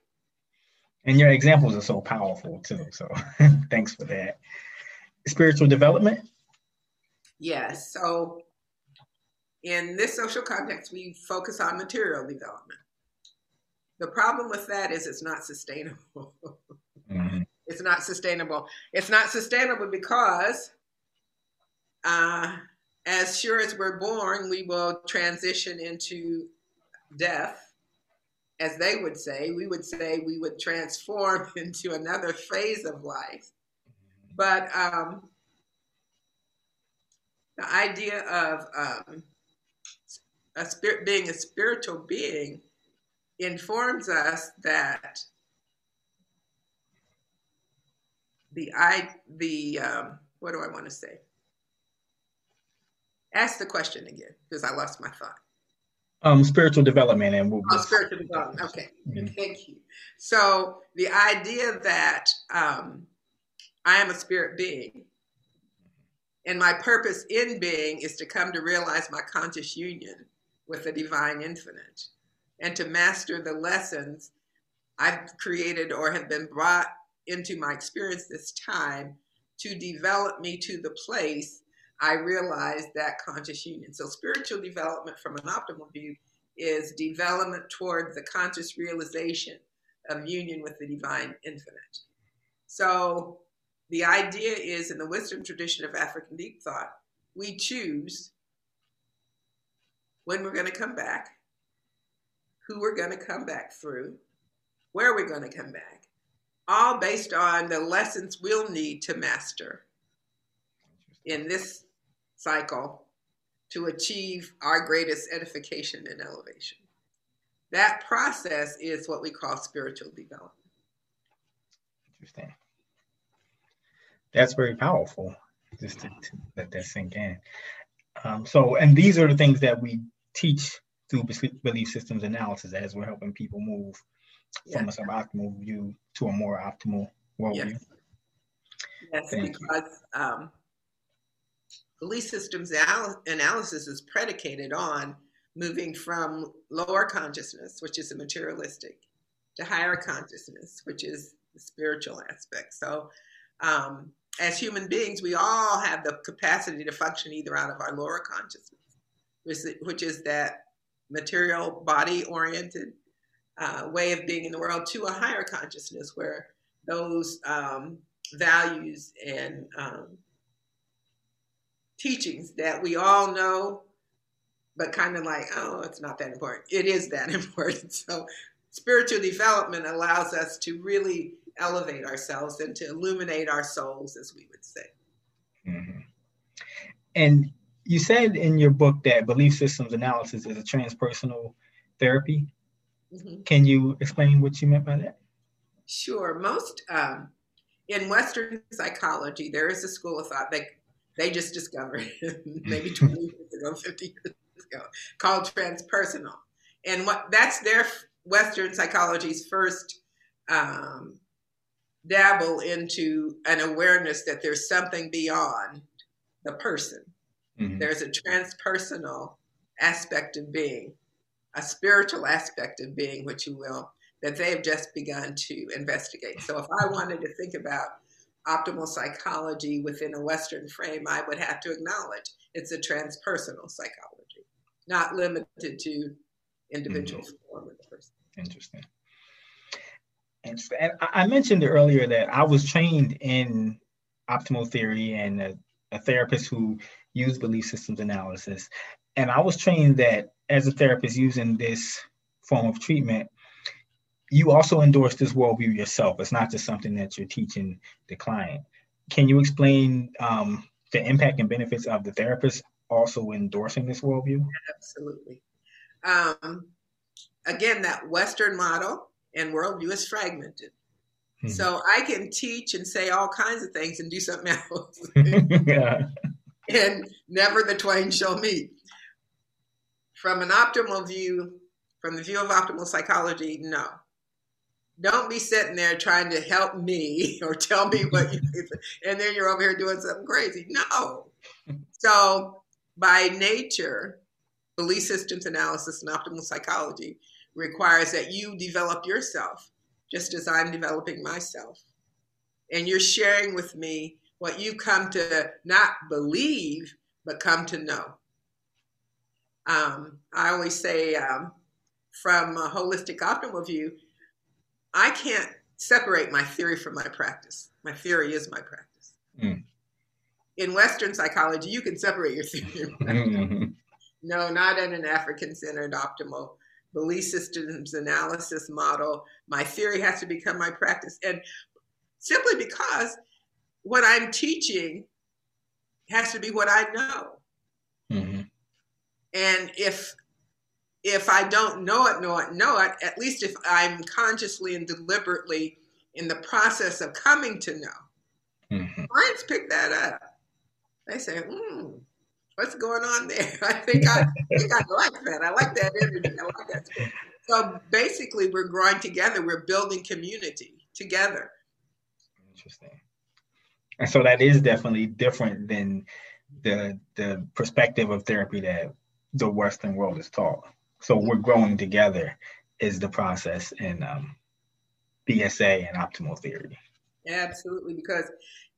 And your examples are so powerful too. So thanks for that. Spiritual development? Yes. So in this social context, we focus on material development. The problem with that is it's not sustainable. mm-hmm. It's not sustainable. It's not sustainable because uh, as sure as we're born, we will transition into death as they would say, we would say we would transform into another phase of life. But um, the idea of um, a spirit being a spiritual being informs us that the I the um, what do I want to say? Ask the question again because I lost my thought. Um, spiritual development and we'll, oh, spiritual development. Okay, mm-hmm. thank you. So the idea that um, I am a spirit being, and my purpose in being is to come to realize my conscious union with the divine infinite, and to master the lessons I've created or have been brought into my experience this time to develop me to the place I realized that conscious union. So, spiritual development from an optimal view is development toward the conscious realization of union with the divine infinite. So, the idea is in the wisdom tradition of African deep thought, we choose when we're going to come back, who we're going to come back through, where we're going to come back, all based on the lessons we'll need to master in this cycle to achieve our greatest edification and elevation. That process is what we call spiritual development. Interesting. That's very powerful, just to, to let that sink in. Um, so, and these are the things that we teach through belief systems analysis as we're helping people move yeah. from a suboptimal view to a more optimal worldview. Yes, yes because um, belief systems analysis is predicated on moving from lower consciousness, which is a materialistic, to higher consciousness, which is the spiritual aspect. So, um, as human beings, we all have the capacity to function either out of our lower consciousness, which is, which is that material, body oriented uh, way of being in the world, to a higher consciousness where those um, values and um, teachings that we all know, but kind of like, oh, it's not that important. It is that important. So, spiritual development allows us to really elevate ourselves and to illuminate our souls, as we would say. Mm-hmm. And you said in your book that belief systems analysis is a transpersonal therapy. Mm-hmm. Can you explain what you meant by that? Sure. Most um, in Western psychology, there is a school of thought that they just discovered maybe 20 years ago, 50 years ago, called transpersonal. And what that's their Western psychology's first um, dabble into an awareness that there's something beyond the person. Mm-hmm. There's a transpersonal aspect of being, a spiritual aspect of being, which you will, that they've just begun to investigate. So if I wanted to think about optimal psychology within a Western frame, I would have to acknowledge it's a transpersonal psychology, not limited to individual mm-hmm. form of the person. Interesting. Interesting. And I mentioned earlier that I was trained in optimal theory and a, a therapist who used belief systems analysis. And I was trained that as a therapist using this form of treatment, you also endorse this worldview yourself. It's not just something that you're teaching the client. Can you explain um, the impact and benefits of the therapist also endorsing this worldview? Absolutely. Um, again, that Western model and worldview is fragmented. Hmm. So I can teach and say all kinds of things and do something else. yeah. And never the twain shall meet. From an optimal view, from the view of optimal psychology, no don't be sitting there trying to help me or tell me what you and then you're over here doing something crazy. No. So by nature, belief systems analysis and optimal psychology requires that you develop yourself just as I'm developing myself. And you're sharing with me what you come to not believe, but come to know. Um, I always say, um, from a holistic optimal view, I can't separate my theory from my practice. My theory is my practice. Mm. In Western psychology, you can separate your theory. Mm-hmm. no, not in an African centered optimal belief systems analysis model. My theory has to become my practice. And simply because what I'm teaching has to be what I know. Mm-hmm. And if if I don't know it, know it, know it, at least if I'm consciously and deliberately in the process of coming to know, mm-hmm. clients pick that up. They say, hmm, what's going on there? I think I, I think I like that. I like that energy. I like that. So basically, we're growing together. We're building community together. Interesting. And so that is definitely different than the the perspective of therapy that the Western world is taught. So we're growing together is the process in um, BSA and optimal theory. Absolutely, because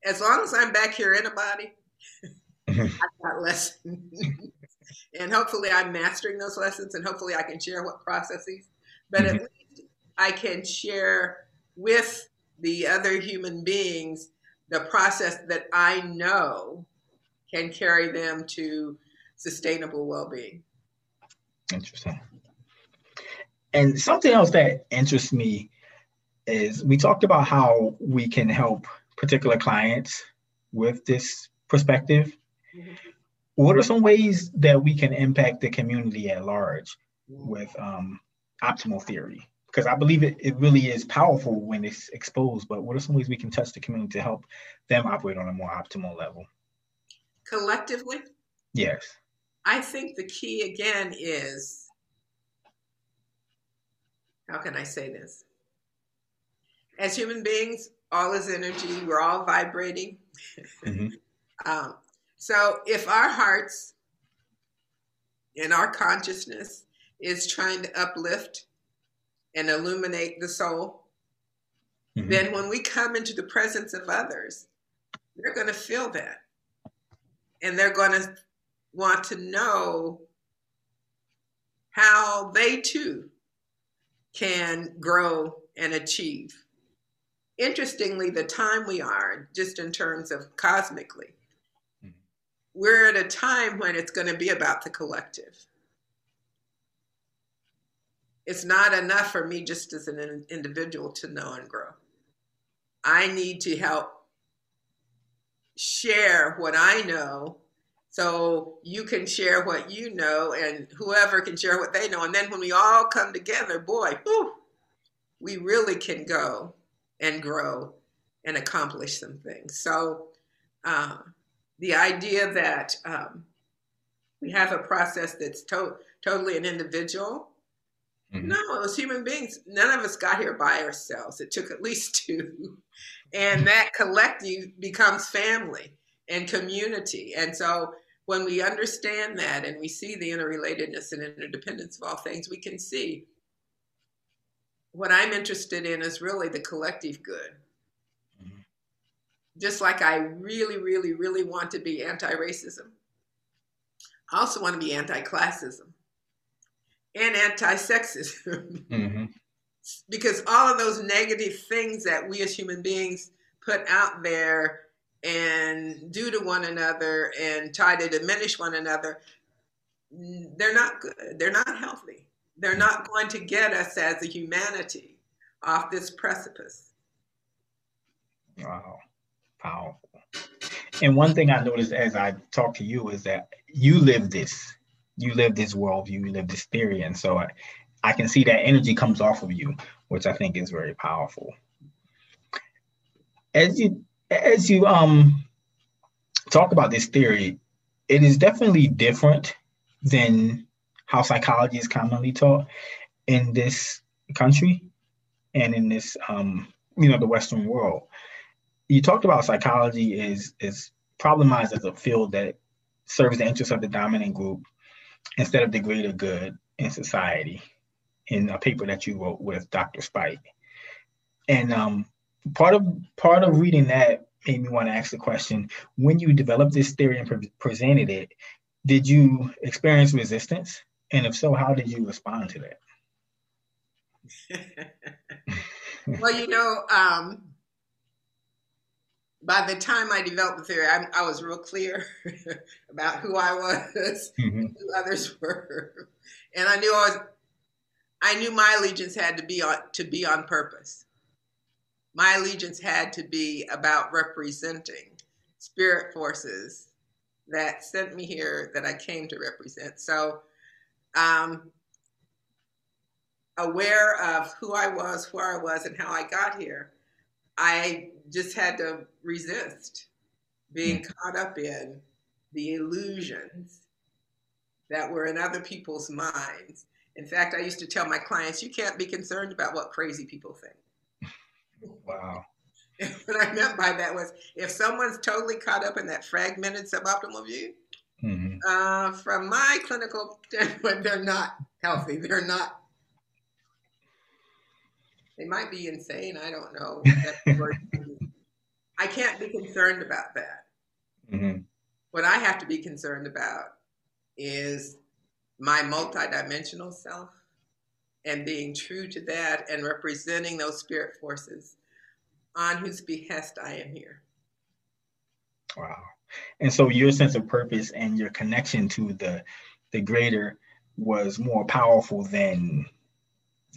as long as I'm back here in a body, I've got lessons. and hopefully I'm mastering those lessons and hopefully I can share what processes. But mm-hmm. at least I can share with the other human beings the process that I know can carry them to sustainable well being. Interesting. And something else that interests me is we talked about how we can help particular clients with this perspective. Mm-hmm. What are some ways that we can impact the community at large with um, optimal theory? Because I believe it, it really is powerful when it's exposed, but what are some ways we can touch the community to help them operate on a more optimal level? Collectively? Yes. I think the key again is how can I say this? As human beings, all is energy. We're all vibrating. Mm-hmm. um, so if our hearts and our consciousness is trying to uplift and illuminate the soul, mm-hmm. then when we come into the presence of others, they're going to feel that. And they're going to want to know how they too can grow and achieve. Interestingly, the time we are, just in terms of cosmically, mm-hmm. we're at a time when it's going to be about the collective. It's not enough for me just as an individual to know and grow. I need to help share what I know so you can share what you know, and whoever can share what they know. And then when we all come together, boy, whew, we really can go and grow and accomplish some things. So uh, the idea that um, we have a process that's to- totally an individual. Mm-hmm. No, as human beings, none of us got here by ourselves. It took at least two. And that collective becomes family and community. And so when we understand that and we see the interrelatedness and interdependence of all things, we can see what I'm interested in is really the collective good. Mm-hmm. Just like I really, really, really want to be anti racism, I also want to be anti classism and anti sexism. Mm-hmm. because all of those negative things that we as human beings put out there and do to one another and try to diminish one another, they're not good. They're not healthy. They're not going to get us as a humanity off this precipice. Wow, powerful. And one thing I noticed as I talk to you is that you live this, you live this world, you live this theory, and so I, I can see that energy comes off of you, which I think is very powerful. As you as you um talk about this theory, it is definitely different than how psychology is commonly taught in this country and in this um, you know the Western world. You talked about psychology is is problemized as a field that serves the interests of the dominant group instead of the greater good in society in a paper that you wrote with Dr. Speight. And um, part of part of reading that made me want to ask the question: When you developed this theory and pre- presented it, did you experience resistance? And if so, how did you respond to that? well, you know, um, by the time I developed the theory, I, I was real clear about who I was, mm-hmm. who others were, and I knew I was. I knew my allegiance had to be on to be on purpose my allegiance had to be about representing spirit forces that sent me here that I came to represent. So um, aware of who I was, where I was, and how I got here, I just had to resist being mm. caught up in the illusions that were in other people's minds. In fact, I used to tell my clients, you can't be concerned about what crazy people think. Wow. what I meant by that was if someone's totally caught up in that fragmented suboptimal view, mm-hmm. uh, from my clinical standpoint, they're not healthy. They're not. They might be insane. I don't know. I can't be concerned about that. Mm-hmm. What I have to be concerned about is my multidimensional self and being true to that and representing those spirit forces on whose behest I am here. Wow. And so your sense of purpose and your connection to the the greater was more powerful than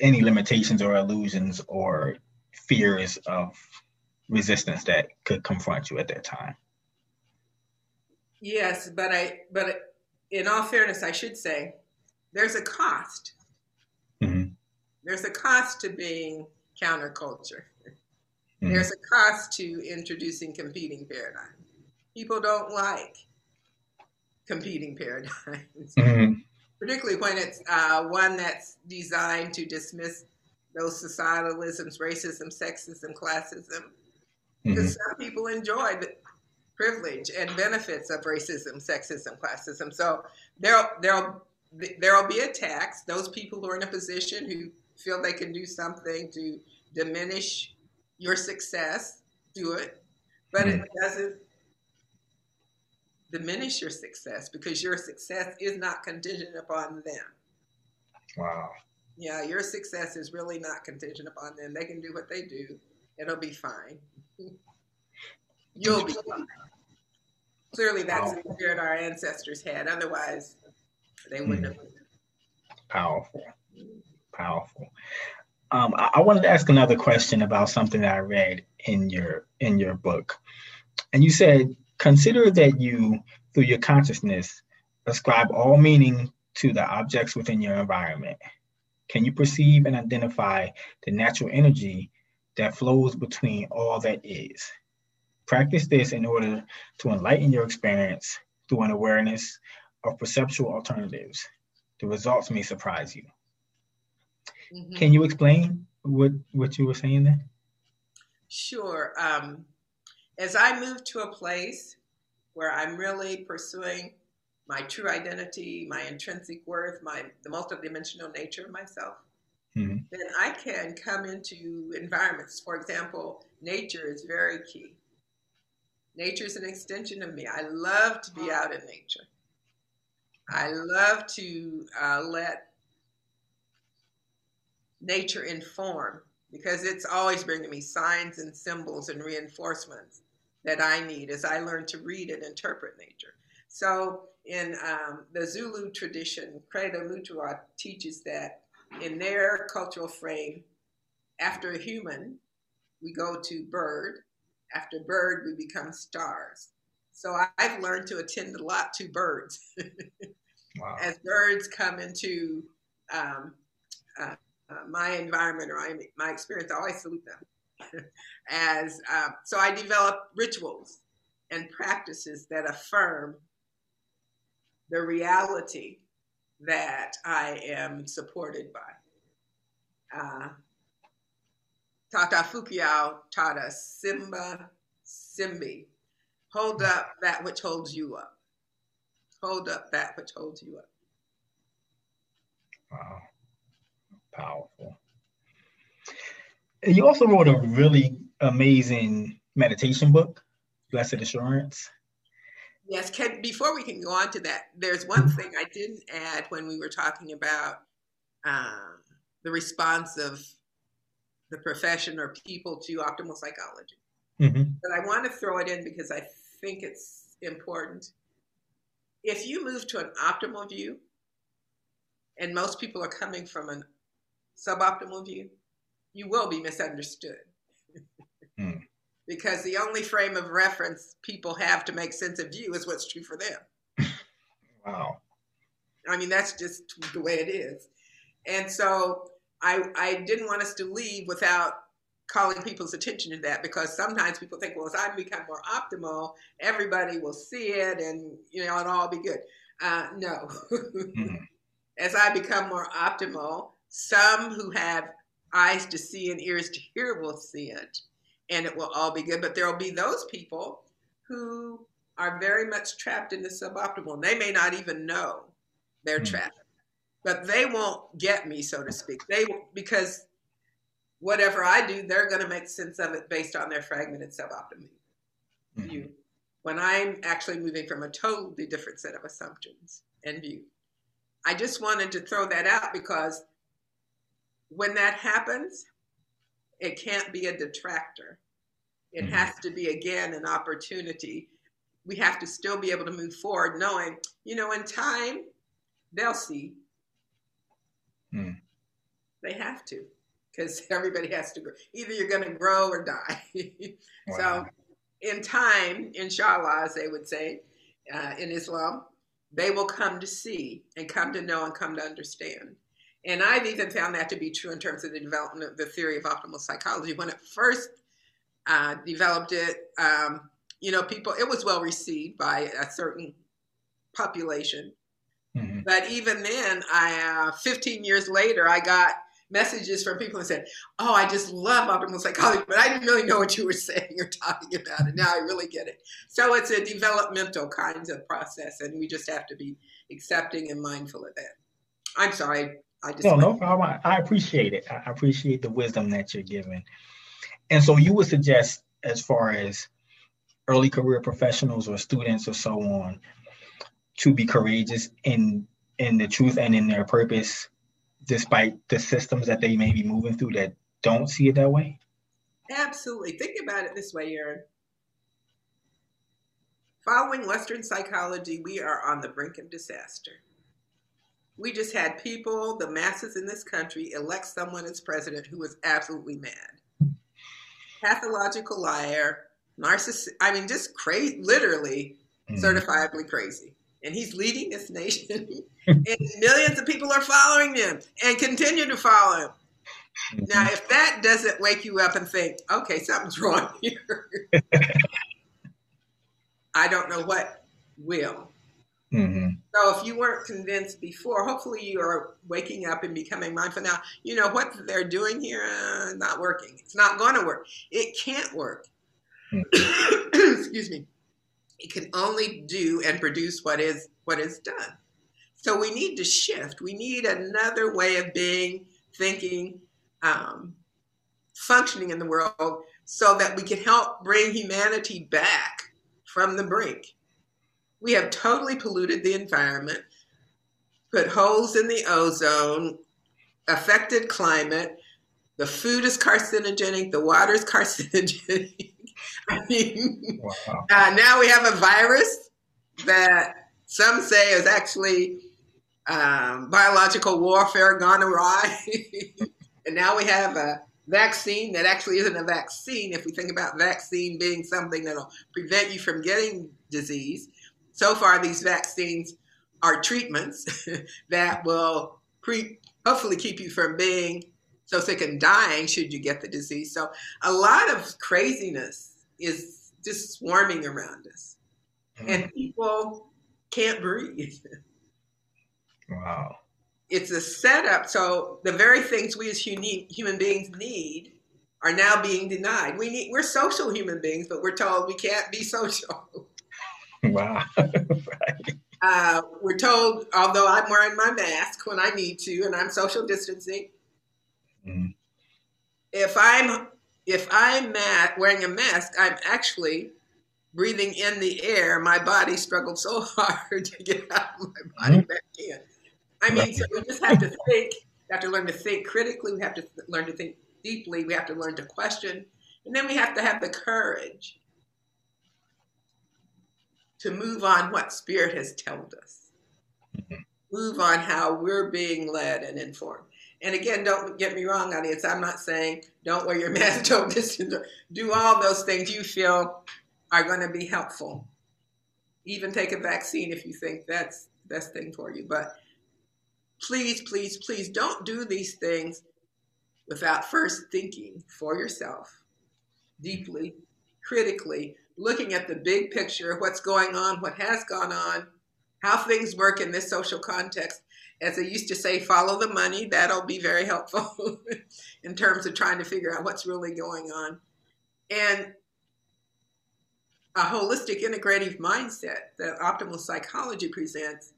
any limitations or illusions or fears of resistance that could confront you at that time. Yes, but I but in all fairness, I should say there's a cost. Mm-hmm. There's a cost to being counterculture. Mm-hmm. There's a cost to introducing competing paradigms. People don't like competing paradigms, mm-hmm. particularly when it's uh, one that's designed to dismiss those societalisms, racism, sexism, classism. Because mm-hmm. some people enjoy the privilege and benefits of racism, sexism, classism. So there'll there'll there'll be attacks. Those people who are in a position who feel they can do something to diminish your success, do it. But mm-hmm. it doesn't diminish your success because your success is not contingent upon them. Wow. Yeah, your success is really not contingent upon them. They can do what they do. It'll be fine. You'll be fine. Clearly, that's the spirit our ancestors had. Otherwise, they wouldn't mm. have. Powerful. Powerful. Um, I, I, wanted to ask another question about something that I read in your in your book, and you said consider that you, through your consciousness, ascribe all meaning to the objects within your environment. Can you perceive and identify the natural energy that flows between all that is? Practice this in order to enlighten your experience through an awareness of perceptual alternatives. The results may surprise you. Mm-hmm. Can you explain what what you were saying there? Sure. Um, as I move to a place where I'm really pursuing my true identity, my intrinsic worth, my the multidimensional nature of myself, mm-hmm. then I can come into environments. For example, nature is very key. Nature is an extension of me. I love to be out in nature. I love to uh, let nature inform because it's always bringing me signs and symbols and reinforcements that I need as I learn to read and interpret nature. So, in um, the Zulu tradition, Credo Mutwa teaches that in their cultural frame, after a human, we go to bird. After bird, we become stars. So I've learned to attend a lot to birds. wow. As birds come into um, uh, uh, my environment or I, my experience, I always salute them. As uh, so, I develop rituals and practices that affirm the reality that I am supported by. Uh, Tata Fu-Kiau taught us Simba Simbi. Hold up that which holds you up. Hold up that which holds you up. Wow powerful. You also wrote a really amazing meditation book, Blessed Assurance. Yes, Ken, before we can go on to that, there's one thing I didn't add when we were talking about um, the response of the profession or people to optimal psychology. Mm-hmm. But I want to throw it in because I think it's important. If you move to an optimal view, and most people are coming from a suboptimal view, you will be misunderstood. mm. Because the only frame of reference people have to make sense of you is what's true for them. wow. I mean, that's just the way it is. And so I, I didn't want us to leave without calling people's attention to that because sometimes people think, well, as I become more optimal, everybody will see it and you know it'll all be good. Uh, no, mm-hmm. as I become more optimal, some who have eyes to see and ears to hear will see it, and it will all be good. But there will be those people who are very much trapped in the suboptimal. And They may not even know they're mm-hmm. trapped, but they won't get me, so to speak. They because whatever I do, they're going to make sense of it based on their fragmented suboptimal mm-hmm. view. When I'm actually moving from a totally different set of assumptions and view. I just wanted to throw that out because when that happens, it can't be a detractor. It mm-hmm. has to be, again, an opportunity. We have to still be able to move forward knowing, you know, in time, they'll see. Mm. They have to because everybody has to grow. Either you're going to grow or die. wow. So, in time, inshallah, as they would say uh, in Islam, they will come to see and come to know and come to understand. And I've even found that to be true in terms of the development of the theory of optimal psychology. When it first uh, developed it, um, you know, people, it was well received by a certain population. Mm-hmm. But even then, I, uh, 15 years later, I got messages from people who said, "Oh, I just love optimal psychology, but I didn't really know what you were saying or talking about and Now I really get it." So it's a developmental kind of process, and we just have to be accepting and mindful of that. I'm sorry, I just no, no problem. I appreciate it. I appreciate the wisdom that you're giving. And so, you would suggest, as far as early career professionals or students or so on, to be courageous in in the truth and in their purpose despite the systems that they may be moving through that don't see it that way? Absolutely. Think about it this way, Aaron. Following Western psychology, we are on the brink of disaster. We just had people, the masses in this country, elect someone as president who was absolutely mad. Pathological liar, narcissist, I mean, just crazy, literally mm. certifiably crazy and he's leading this nation, and millions of people are following him and continue to follow him. Mm-hmm. Now, if that doesn't wake you up and think, okay, something's wrong here, I don't know what will. Mm-hmm. So, if you weren't convinced before, hopefully you are waking up and becoming mindful. Now, you know what they're doing here, uh, not working. It's not going to work. It can't work. Mm-hmm. Excuse me it can only do and produce what is what is done. So we need to shift. We need another way of being, thinking, um, functioning in the world so that we can help bring humanity back from the brink. We have totally polluted the environment, put holes in the ozone, affected climate. The food is carcinogenic, the water is carcinogenic. I mean, wow. uh, now we have a virus that some say is actually um, biological warfare gone awry. and now we have a vaccine that actually isn't a vaccine. If we think about vaccine being something that'll prevent you from getting disease, so far these vaccines are treatments that will pre- hopefully keep you from being so sick and dying should you get the disease. So a lot of craziness is just swarming around us. Mm. And people can't breathe. Wow. It's a setup. So the very things we as human beings need are now being denied. We need we're social human beings, but we're told we can't be social. Wow. right. uh, we're told, although I'm wearing my mask when I need to, and I'm social distancing. Mm. If I'm if I'm wearing a mask, I'm actually breathing in the air. My body struggled so hard to get out of my body mm-hmm. back in. I mean, so we just have to think. We have to learn to think critically. We have to learn to think deeply. We have to learn to question. And then we have to have the courage to move on what Spirit has told us. Mm-hmm. Move on how we're being led and informed. And again, don't get me wrong, audience. I'm not saying don't wear your mask, don't distance, do all those things you feel are going to be helpful. Even take a vaccine if you think that's the best thing for you. But please, please, please don't do these things without first thinking for yourself deeply, critically, looking at the big picture, what's going on, what has gone on, how things work in this social context. As I used to say, follow the money. That'll be very helpful in terms of trying to figure out what's really going on. And a holistic integrative mindset that optimal psychology presents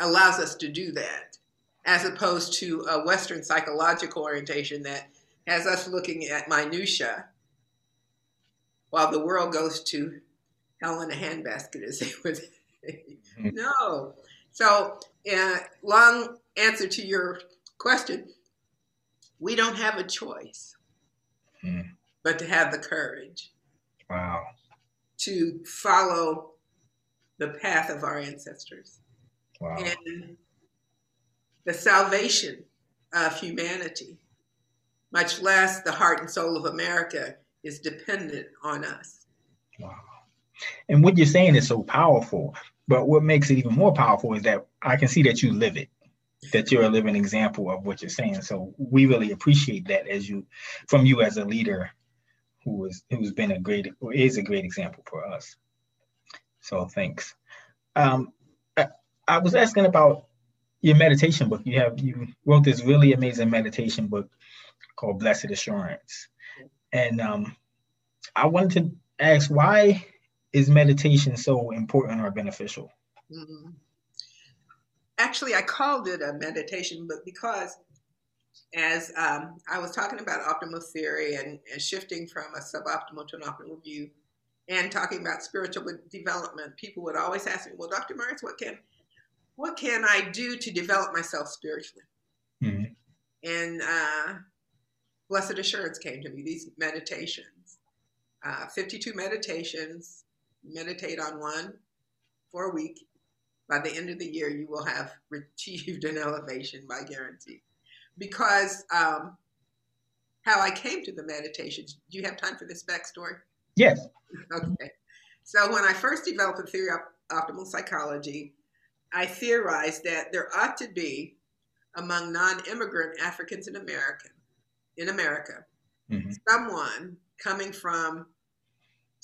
allows us to do that, as opposed to a Western psychological orientation that has us looking at minutia while the world goes to hell in a handbasket, as they would say. Mm-hmm. no. So, uh, long answer to your question we don't have a choice mm. but to have the courage. Wow. To follow the path of our ancestors. Wow. And the salvation of humanity, much less the heart and soul of America, is dependent on us. Wow. And what you're saying is so powerful. But what makes it even more powerful is that I can see that you live it, that you're a living example of what you're saying. So we really appreciate that as you, from you as a leader who is who's been a great or is a great example for us. So thanks. Um, I, I was asking about your meditation book. You have you wrote this really amazing meditation book called Blessed Assurance. And um, I wanted to ask why is meditation so important or beneficial? Mm-hmm. Actually, I called it a meditation book because as um, I was talking about optimal theory and, and, shifting from a suboptimal to an optimal view and talking about spiritual development, people would always ask me, well, Dr. Myers, what can, what can I do to develop myself spiritually? Mm-hmm. And uh, Blessed Assurance came to me, these meditations. Uh, 52 meditations, meditate on one for a week. By the end of the year, you will have achieved an elevation by guarantee. Because um, how I came to the meditations, do you have time for this backstory? Yes. okay. So when I first developed the theory of optimal psychology, I theorized that there ought to be among non-immigrant Africans and America in America, mm-hmm. someone coming from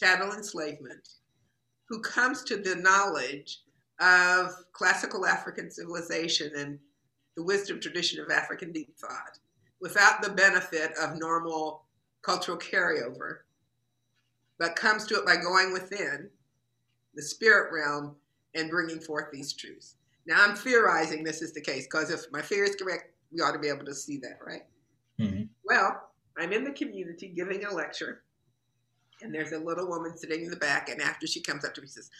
chattel enslavement who comes to the knowledge of classical African civilization and the wisdom tradition of African deep thought without the benefit of normal cultural carryover, but comes to it by going within the spirit realm and bringing forth these truths. Now, I'm theorizing this is the case because if my theory is correct, we ought to be able to see that, right? Well, I'm in the community giving a lecture, and there's a little woman sitting in the back. And after she comes up to me, says,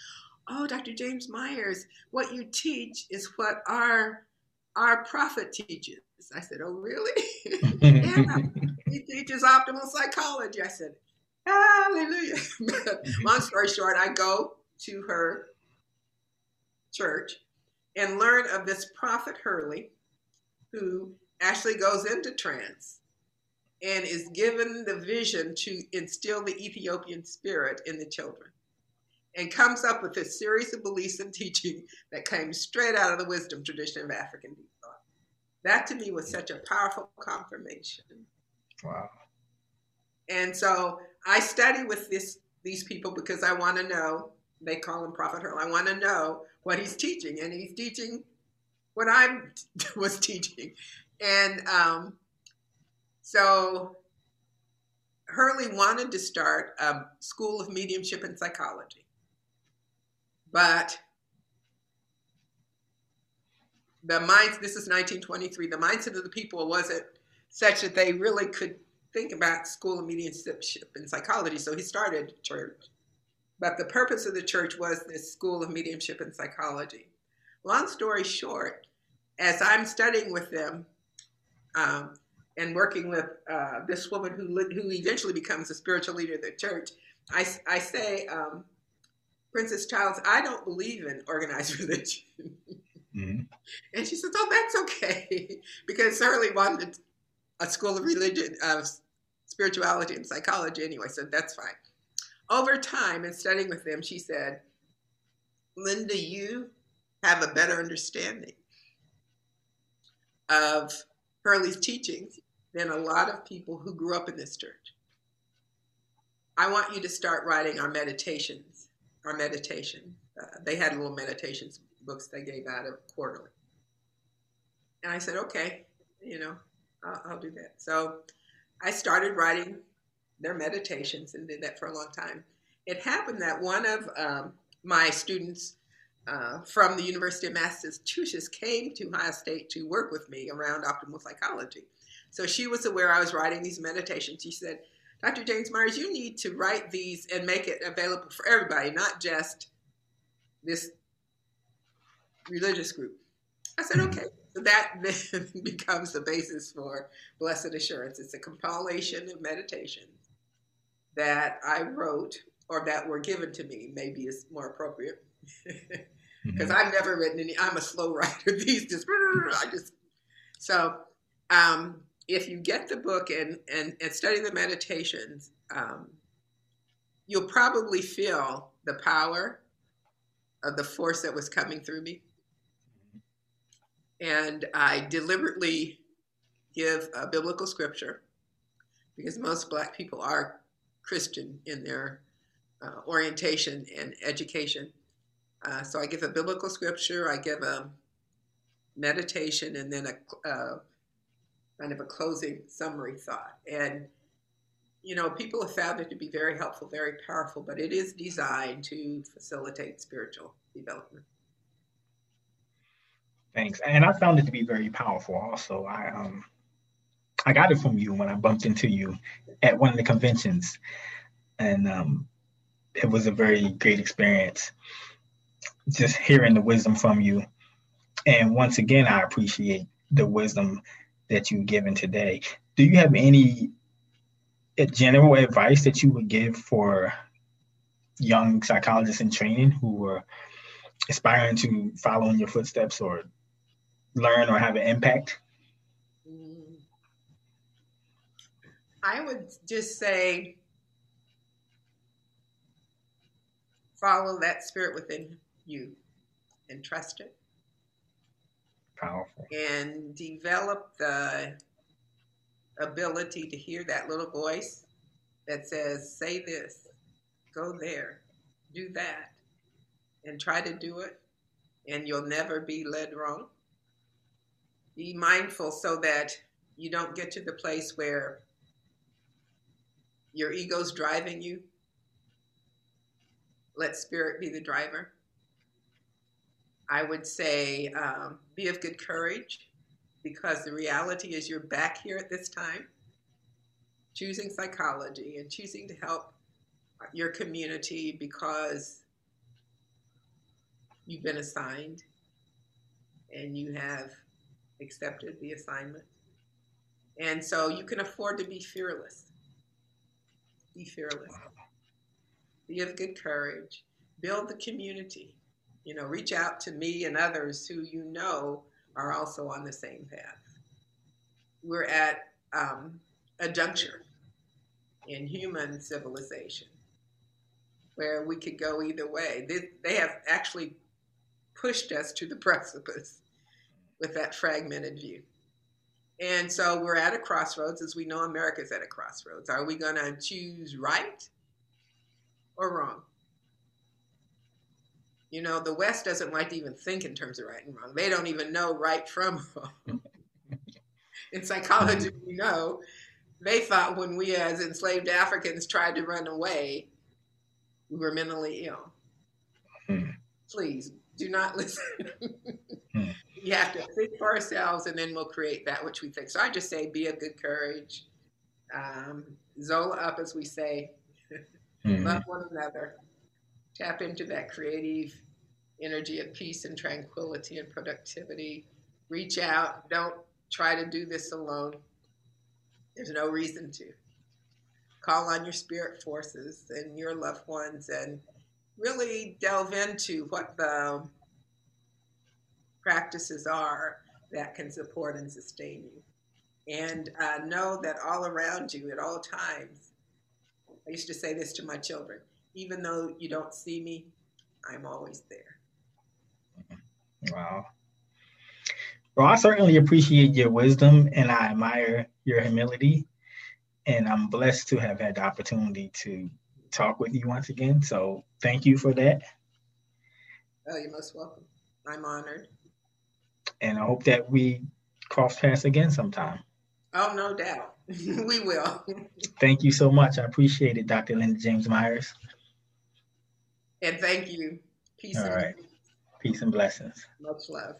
"Oh, Dr. James Myers, what you teach is what our our prophet teaches." I said, "Oh, really?" yeah, he teaches optimal psychology. I said, "Hallelujah!" Long story short, I go to her church and learn of this prophet Hurley, who actually goes into trance and is given the vision to instill the Ethiopian spirit in the children and comes up with a series of beliefs and teaching that came straight out of the wisdom tradition of African deep thought. That to me was such a powerful confirmation. Wow. And so I study with this these people because I want to know, they call him Prophet Hurl, I want to know what he's teaching. And he's teaching what I was teaching. And um, so Hurley wanted to start a school of mediumship and psychology. But the mind, this is 1923, the mindset of the people wasn't such that they really could think about school of mediumship and psychology. So he started church. But the purpose of the church was this school of mediumship and psychology. Long story short, as I'm studying with them, um, and working with uh, this woman who who eventually becomes a spiritual leader of the church, I, I say, um, Princess Childs, I don't believe in organized religion. Mm-hmm. And she says, Oh, that's okay. because Hurley wanted a school of religion, of spirituality and psychology anyway, so that's fine. Over time, in studying with them, she said, Linda, you have a better understanding of Hurley's teachings than a lot of people who grew up in this church. I want you to start writing our meditations, our meditation. Uh, they had little meditations books they gave out of quarterly. And I said, okay, you know, I'll, I'll do that. So I started writing their meditations and did that for a long time. It happened that one of um, my students uh, from the University of Massachusetts came to Ohio State to work with me around optimal psychology. So she was aware I was writing these meditations. She said, Dr. James Myers, you need to write these and make it available for everybody, not just this religious group. I said, mm-hmm. okay. So that then becomes the basis for Blessed Assurance. It's a compilation of meditations that I wrote or that were given to me, maybe is more appropriate. Because mm-hmm. I've never written any, I'm a slow writer. These just, I just, so um, if you get the book and, and, and study the meditations, um, you'll probably feel the power of the force that was coming through me and I deliberately give a biblical scripture because most black people are Christian in their uh, orientation and education. Uh, so I give a biblical scripture, I give a meditation, and then a uh, kind of a closing summary thought. And you know, people have found it to be very helpful, very powerful, but it is designed to facilitate spiritual development. Thanks. And I found it to be very powerful also. I um I got it from you when I bumped into you at one of the conventions. And um it was a very great experience just hearing the wisdom from you. And once again, I appreciate the wisdom that you've given today. Do you have any uh, general advice that you would give for young psychologists in training who are aspiring to follow in your footsteps or learn or have an impact? I would just say follow that spirit within you and trust it. Powerful. And develop the ability to hear that little voice that says, say this, go there, do that, and try to do it, and you'll never be led wrong be mindful so that you don't get to the place where your ego's driving you. Let spirit be the driver. I would say um, be of good courage because the reality is you're back here at this time, choosing psychology and choosing to help your community because you've been assigned and you have accepted the assignment. And so you can afford to be fearless. Be fearless. Be of good courage. Build the community. You know, reach out to me and others who you know are also on the same path. We're at um, a juncture in human civilization where we could go either way. They, they have actually pushed us to the precipice with that fragmented view. And so we're at a crossroads, as we know America's at a crossroads. Are we going to choose right or wrong? You know, the West doesn't like to even think in terms of right and wrong. They don't even know right from wrong. in psychology, we know they thought when we as enslaved Africans tried to run away, we were mentally ill. Hmm. Please do not listen. Hmm we have to think for ourselves and then we'll create that which we think. So I just say be of good courage. Um, Zola up, as we say, mm-hmm. love one another. Tap into that creative energy of peace and tranquility and productivity. Reach out. Don't try to do this alone. There's no reason to. Call on your spirit forces and your loved ones and really delve into what the practices are that can support and sustain you. And uh, know that all around you at all times, I used to say this to my children even though you don't see me, I'm always there. Wow. Well, I certainly appreciate your wisdom and I admire your humility. And I'm blessed to have had the opportunity to talk with you once again. So thank you for that. Oh, you're most welcome. I'm honored. And I hope that we cross paths again sometime. Oh, no doubt. we will. thank you so much. I appreciate it, Dr. Linda James Myers. And thank you. Peace All right. Peace and blessings. Much love.